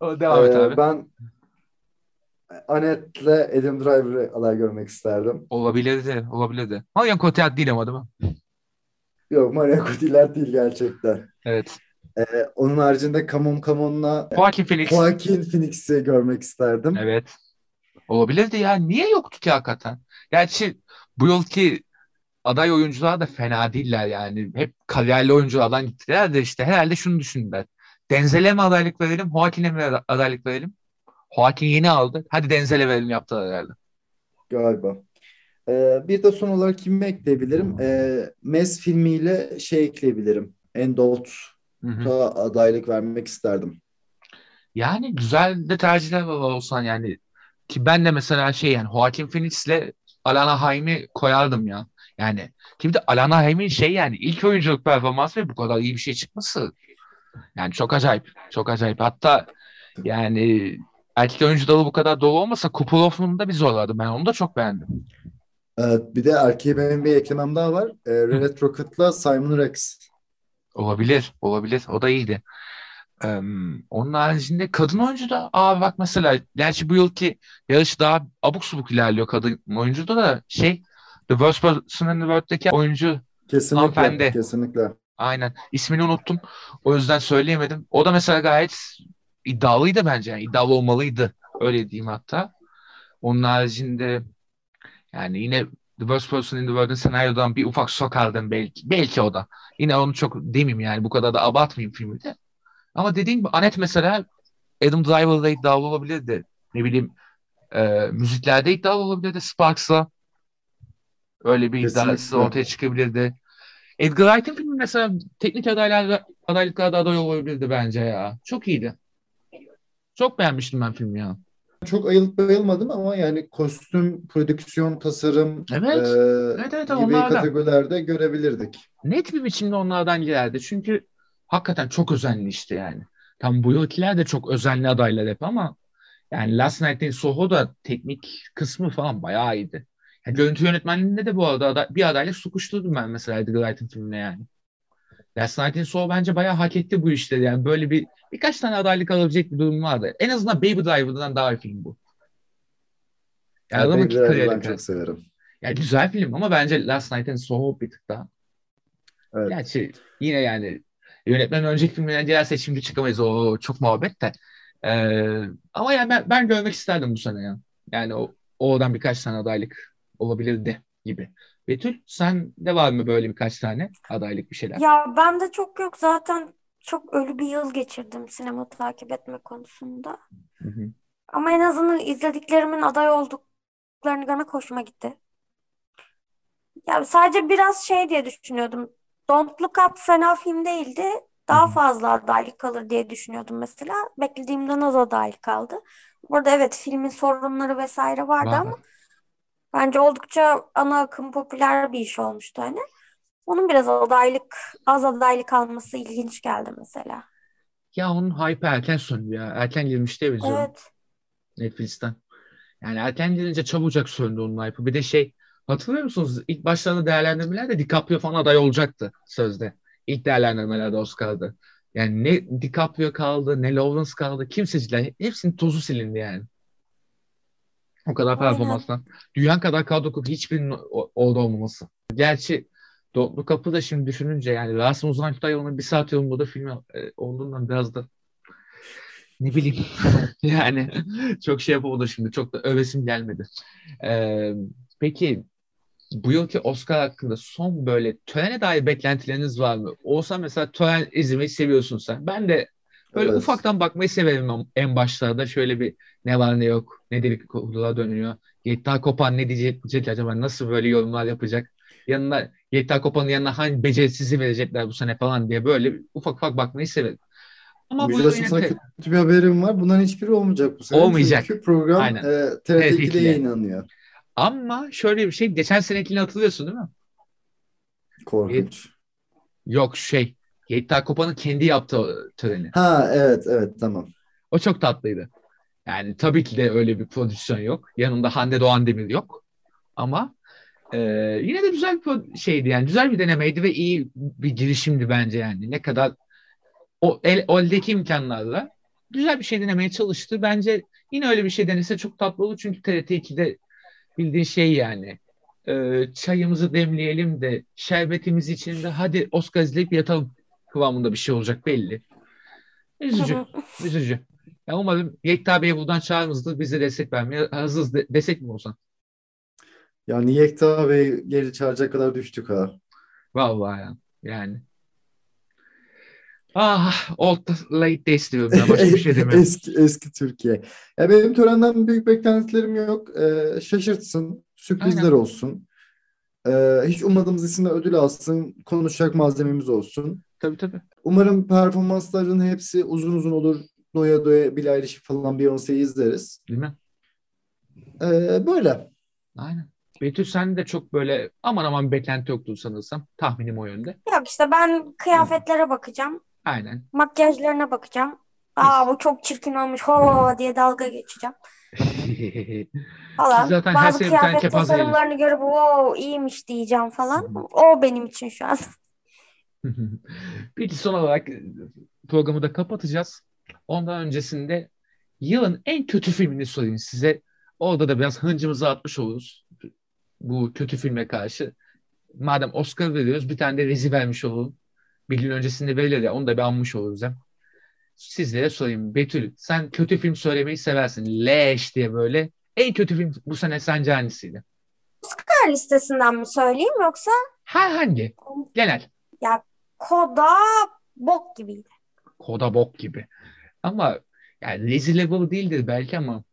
O devam et Ee, abi. ben Annette'le Adam Driver'ı aday görmek isterdim. Olabilirdi, olabilirdi. Marion Cotillard değil ama değil mi? Yok Maria Cotillard değil gerçekten. Evet. Ee, onun haricinde Come On Come On'la Joaquin Phoenix. Joaquin Phoenix'i görmek isterdim. Evet. Olabilirdi ya. Niye yoktu ki hakikaten? Gerçi bu yılki aday oyuncular da fena değiller yani. Hep kariyerli oyunculardan gittiler de işte herhalde şunu düşündüler. Denzel'e mi adaylık verelim, Joaquin'e mi adaylık verelim? Joaquin yeni aldı. Hadi Denzel'e verelim yaptılar herhalde. Galiba. Ee, bir de son olarak kimi ekleyebilirim? Ee, Mez filmiyle şey ekleyebilirim. Endolt Hı hı. da adaylık vermek isterdim. Yani güzel de tercihler var olsan yani. Ki ben de mesela şey yani Joaquin Phoenix'le Alana Haim'i koyardım ya. Yani de Alana Haim'in şey yani ilk oyunculuk performansı ve bu kadar iyi bir şey çıkması. Yani çok acayip. Çok acayip. Hatta yani erkek oyuncu dalı bu kadar dolu olmasa Kupulov'un da bir zorladı. Ben onu da çok beğendim. Evet, bir de erkeğe benim bir eklemem daha var. E, Red Rocket'la Simon Rex. Olabilir. Olabilir. O da iyiydi. Ee, onun haricinde kadın oyuncu da abi bak mesela gerçi bu yılki yarış daha abuk subuk ilerliyor kadın oyuncuda da şey The Worst Person in the World'daki oyuncu Kesinlikle, hanımefendi. kesinlikle. Aynen. İsmini unuttum. O yüzden söyleyemedim. O da mesela gayet iddialıydı bence. Yani iddialı olmalıydı. Öyle diyeyim hatta. Onun haricinde yani yine The Worst Person in the World'ın senaryodan bir ufak sokardım belki. Belki o da. Yine onu çok demeyeyim yani. Bu kadar da abartmayayım filmi de. Ama dediğim gibi Anet mesela Adam Driver'da iddialı olabilirdi. Ne bileyim e, müziklerde iddialı olabilirdi Sparks'la. Öyle bir iddiası ortaya çıkabilirdi. Edgar Wright'ın filmi mesela teknik adaylar, adaylıklarda aday olabilirdi bence ya. Çok iyiydi. Çok beğenmiştim ben filmi ya. Çok ayılıp bayılmadım ama yani kostüm, prodüksiyon, tasarım Evet. e, Evet evet gibi onlardan. kategorilerde görebilirdik. Net bir biçimde onlardan girerdi. Çünkü hakikaten çok özenli işte yani. Tam bu yılkiler de çok özenli adaylar hep ama yani Last Night in Soho da teknik kısmı falan bayağı iyiydi. Yani görüntü yönetmenliğinde de bu arada ada- bir adayla sokuşturdum ben mesela Edgar Wright'ın filmine yani. Last Soho bence bayağı hak etti bu işleri. Yani böyle bir birkaç tane adaylık alabilecek bir durum vardı. En azından Baby Driver'dan daha iyi film bu. Yani adamın Baby Driver'ı ben çok severim. yani güzel film ama bence Last Night in Soho bir tık daha. Evet. Gerçi yine yani yönetmen önceki filmlerden dilerse şimdi çıkamayız. O çok muhabbet de. Ee, ama yani ben, ben görmek isterdim bu sene ya. Yani o, oradan birkaç tane adaylık olabilirdi gibi. Betül sen de var mı böyle birkaç tane adaylık bir şeyler? Ya ben de çok yok zaten çok ölü bir yıl geçirdim sinema takip etme konusunda. Hı hı. Ama en azından izlediklerimin aday olduklarını görmek hoşuma gitti. Ya sadece biraz şey diye düşünüyordum. Don't Look Up fena film değildi. Daha Hı fazla adaylık kalır diye düşünüyordum mesela. Beklediğimden az adaylık kaldı. Burada evet filmin sorunları vesaire vardı Var. ama bence oldukça ana akım popüler bir iş olmuştu hani. Onun biraz adaylık, az adaylık alması ilginç geldi mesela. Ya onun hype erken söndü ya. Erken girmişti ya vizyona Evet. Netflix'ten. Yani erken girince çabucak söndü onun hype'ı. Bir de şey hatırlıyor musunuz? İlk başlarda değerlendirmelerde DiCaprio falan aday olacaktı sözde. İlk değerlendirmelerde Oscar'da. Yani ne DiCaprio kaldı ne Lawrence kaldı. Kimseciler hepsinin tozu silindi yani. O kadar performanstan. Dünyanın kadar kadro kurup hiçbirinin orada olmaması. Gerçi Don't Look Up'ı da şimdi düşününce yani Rasim Ozan Kütahyalı'nın bir saat yolunda filmi e, olduğundan biraz da ne bileyim yani çok şey yapamadım şimdi. Çok da övesim gelmedi. Ee, peki bu yılki Oscar hakkında son böyle törene dair beklentileriniz var mı? Olsa mesela tören izlemeyi seviyorsun sen. Ben de böyle Evet. ufaktan bakmayı severim en- başlarda. Şöyle bir ne var ne yok, ne dedikodular dönüyor. Yekta Kopan ne diyecek acaba? Nasıl böyle yorumlar yapacak? Yanına Yekta Kopan'ın yanına hangi becerisizi verecekler bu sene falan diye böyle ufak ufak bakmayı severim. Ama yine sana kötü bir haberim var. Bunların hiçbiri olmayacak bu sene. Olmayacak. Çünkü program Aynen. e, TRT2'de TRT2'de. yayınlanıyor. Ama şöyle bir şey, geçen senekini hatırlıyorsun değil mi? Korkunç. Yok şey, Yekta Kopan'ın kendi yaptığı töreni. Ha evet evet tamam. O çok tatlıydı. Yani tabii ki de öyle bir prodüksiyon yok. Yanında Hande Doğan Demir yok. Ama e, yine de güzel bir şeydi yani. Güzel bir denemeydi ve iyi bir girişimdi bence yani. Ne kadar o el, eldeki imkanlarla güzel bir şey denemeye çalıştı. Bence yine öyle bir şey denese çok tatlı olur. Çünkü TRT2'de bildiğin şey yani. E, çayımızı demleyelim de şerbetimiz içinde hadi Oscar izleyip yatalım kıvamında bir şey olacak belli. Üzücü. Üzücü. Ya umarım Yekta Bey'i buradan çağırırızdır. Biz de destek vermeye hazırız de- desek mi olsan? Yani Yekta Bey geri çağıracak kadar düştük ha. Vallahi ya. Yani. Ah, old late days diyorum ben. Başka bir şey demiyorum. Eski, eski Türkiye. Ya benim törenden büyük beklentilerim yok. Ee, şaşırtsın, sürprizler Aynen. olsun. Ee, hiç ummadığımız isimler ödül alsın, konuşacak malzememiz olsun. Tabii tabii. Umarım performansların hepsi uzun uzun olur. doya doya Billie Eilish falan Beyoncé'yi izleriz. Değil mi? Ee, böyle. Aynen. Betül sen de çok böyle aman aman beklenti yoktu sanırsam. Tahminim o yönde. Yok işte ben kıyafetlere bakacağım. Aynen. Makyajlarına bakacağım. Aa bu çok çirkin olmuş ho diye dalga geçeceğim falan. Zaten her Bazı kıyafet tasarımlarını görüp wow iyiymiş diyeceğim falan. O benim için şu an. Peki son olarak programı da kapatacağız. Ondan öncesinde yılın en kötü filmini sorayım size. Orada da biraz hıncımızı atmış oluruz. Bu kötü filme karşı. Madem Oscar veriyoruz bir tane de Rezi vermiş olalım. Bir gün öncesinde verilir ya onu da bir anmış oluruz hem. Sizlere sorayım. Betül sen kötü film söylemeyi seversin. Leş diye böyle. En kötü film bu sene sence hangisiydi? Oscar listesinden mi söyleyeyim yoksa Herhangi. Genel. Koda bok gibiydi. Koda bok gibi. Ama yani Lazy Level değildir belki ama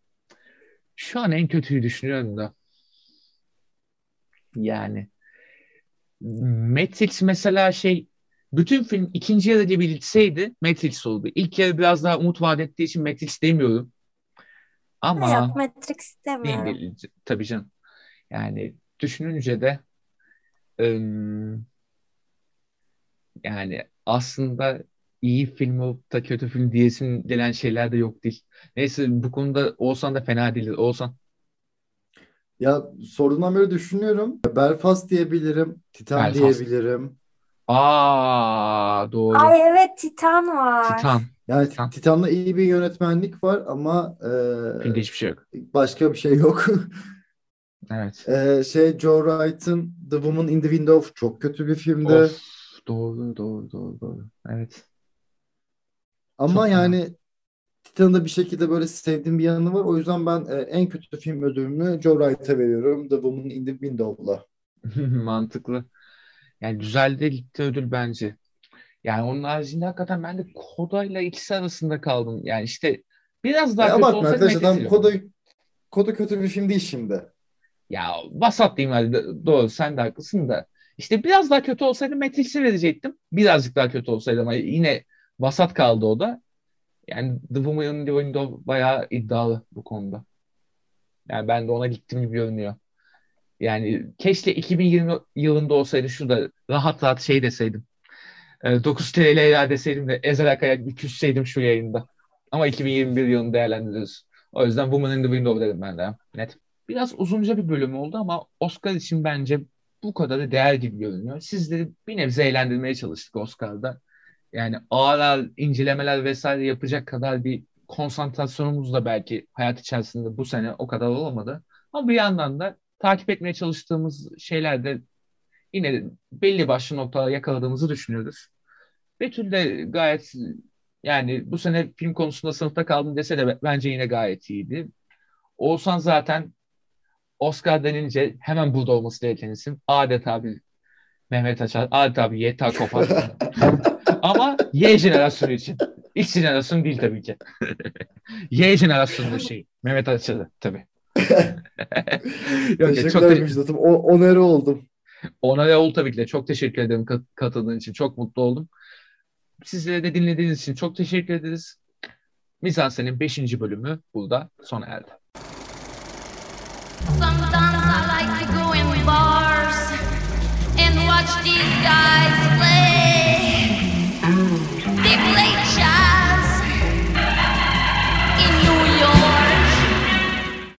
şu an en kötüyü düşünüyorum da. Yani Matrix mesela şey bütün film ikinci yarı gibi bitseydi Matrix oldu. İlk yarı biraz daha umut vaat ettiği için Matrix demiyorum. Ama Yok Matrix demiyorum. değil, tabii canım. Yani düşününce de ım, yani aslında iyi film olup da kötü film diyesin gelen şeyler de yok değil. Neyse bu konuda Oğuzhan da fena değildir. Oğuzhan. Ya sorduğundan beri düşünüyorum. Belfast diyebilirim. Titan Belfast. diyebilirim. Aa doğru. Ay evet Titan var. Titan. Yani Titan. Titan'da iyi bir yönetmenlik var ama e, Filmde hiçbir şey yok. başka bir şey yok. Evet. E, şey Joe Wright'ın The Woman in the Window çok kötü bir filmdi. Of, doğru doğru doğru doğru. Evet. Ama Çok yani Titan'ın da bir şekilde böyle sevdiğim bir yanı var. O yüzden ben e, en kötü film ödülünü Joe Wright'a veriyorum. The Woman in the Window'la. Mantıklı. Yani güzel de gitti ödül bence. Yani onun haricinde hakikaten ben de Koda'yla ikisi arasında kaldım. Yani işte biraz daha Ya kötü Matrix'i Koda, Koda kötü bir film değil şimdi. Ya vasat diyeyim hadi. Doğru sen de haklısın da. İşte biraz daha kötü olsaydı Matrix'i verecektim. Birazcık daha kötü olsaydı ama yine vasat kaldı o da. Yani The Woman in the Window bayağı iddialı bu konuda. Yani ben de ona gittim gibi görünüyor. Yani keşke 2020 yılında olsaydı şu rahat rahat şey deseydim. E, 9 TL ya deseydim de Ezel Akay'a bir küsseydim şu yayında. Ama 2021 yılını değerlendiriyoruz. O yüzden Woman in the Window dedim ben de. Net. Biraz uzunca bir bölüm oldu ama Oscar için bence bu kadar değer gibi görünüyor. Sizleri bir nebze eğlendirmeye çalıştık Oscar'da. Yani ağır ağır incelemeler vesaire yapacak kadar bir konsantrasyonumuz da belki hayat içerisinde bu sene o kadar olamadı. Ama bir yandan da takip etmeye çalıştığımız şeylerde yine belli başlı noktalar yakaladığımızı düşünüyoruz. Betül de gayet yani bu sene film konusunda sınıfta kaldım dese de bence yine gayet iyiydi. Oğuzhan zaten Oscar denince hemen burada olması gereken isim. Adeta bir Mehmet Açar, adeta bir Yeta Kopar. Ama Y jenerasyonu için. X jenerasyonu değil tabii ki. Y jenerasyonu şey. Mehmet Açar tabii. Yok, çok Teşekkürler te- Müjdat'ım. O, onere oldum. Ona ve ol tabii ki de çok teşekkür ederim kat- katıldığın için. Çok mutlu oldum. Sizlere de dinlediğiniz için çok teşekkür ederiz. Mizansen'in 5. bölümü burada sona erdi. skies.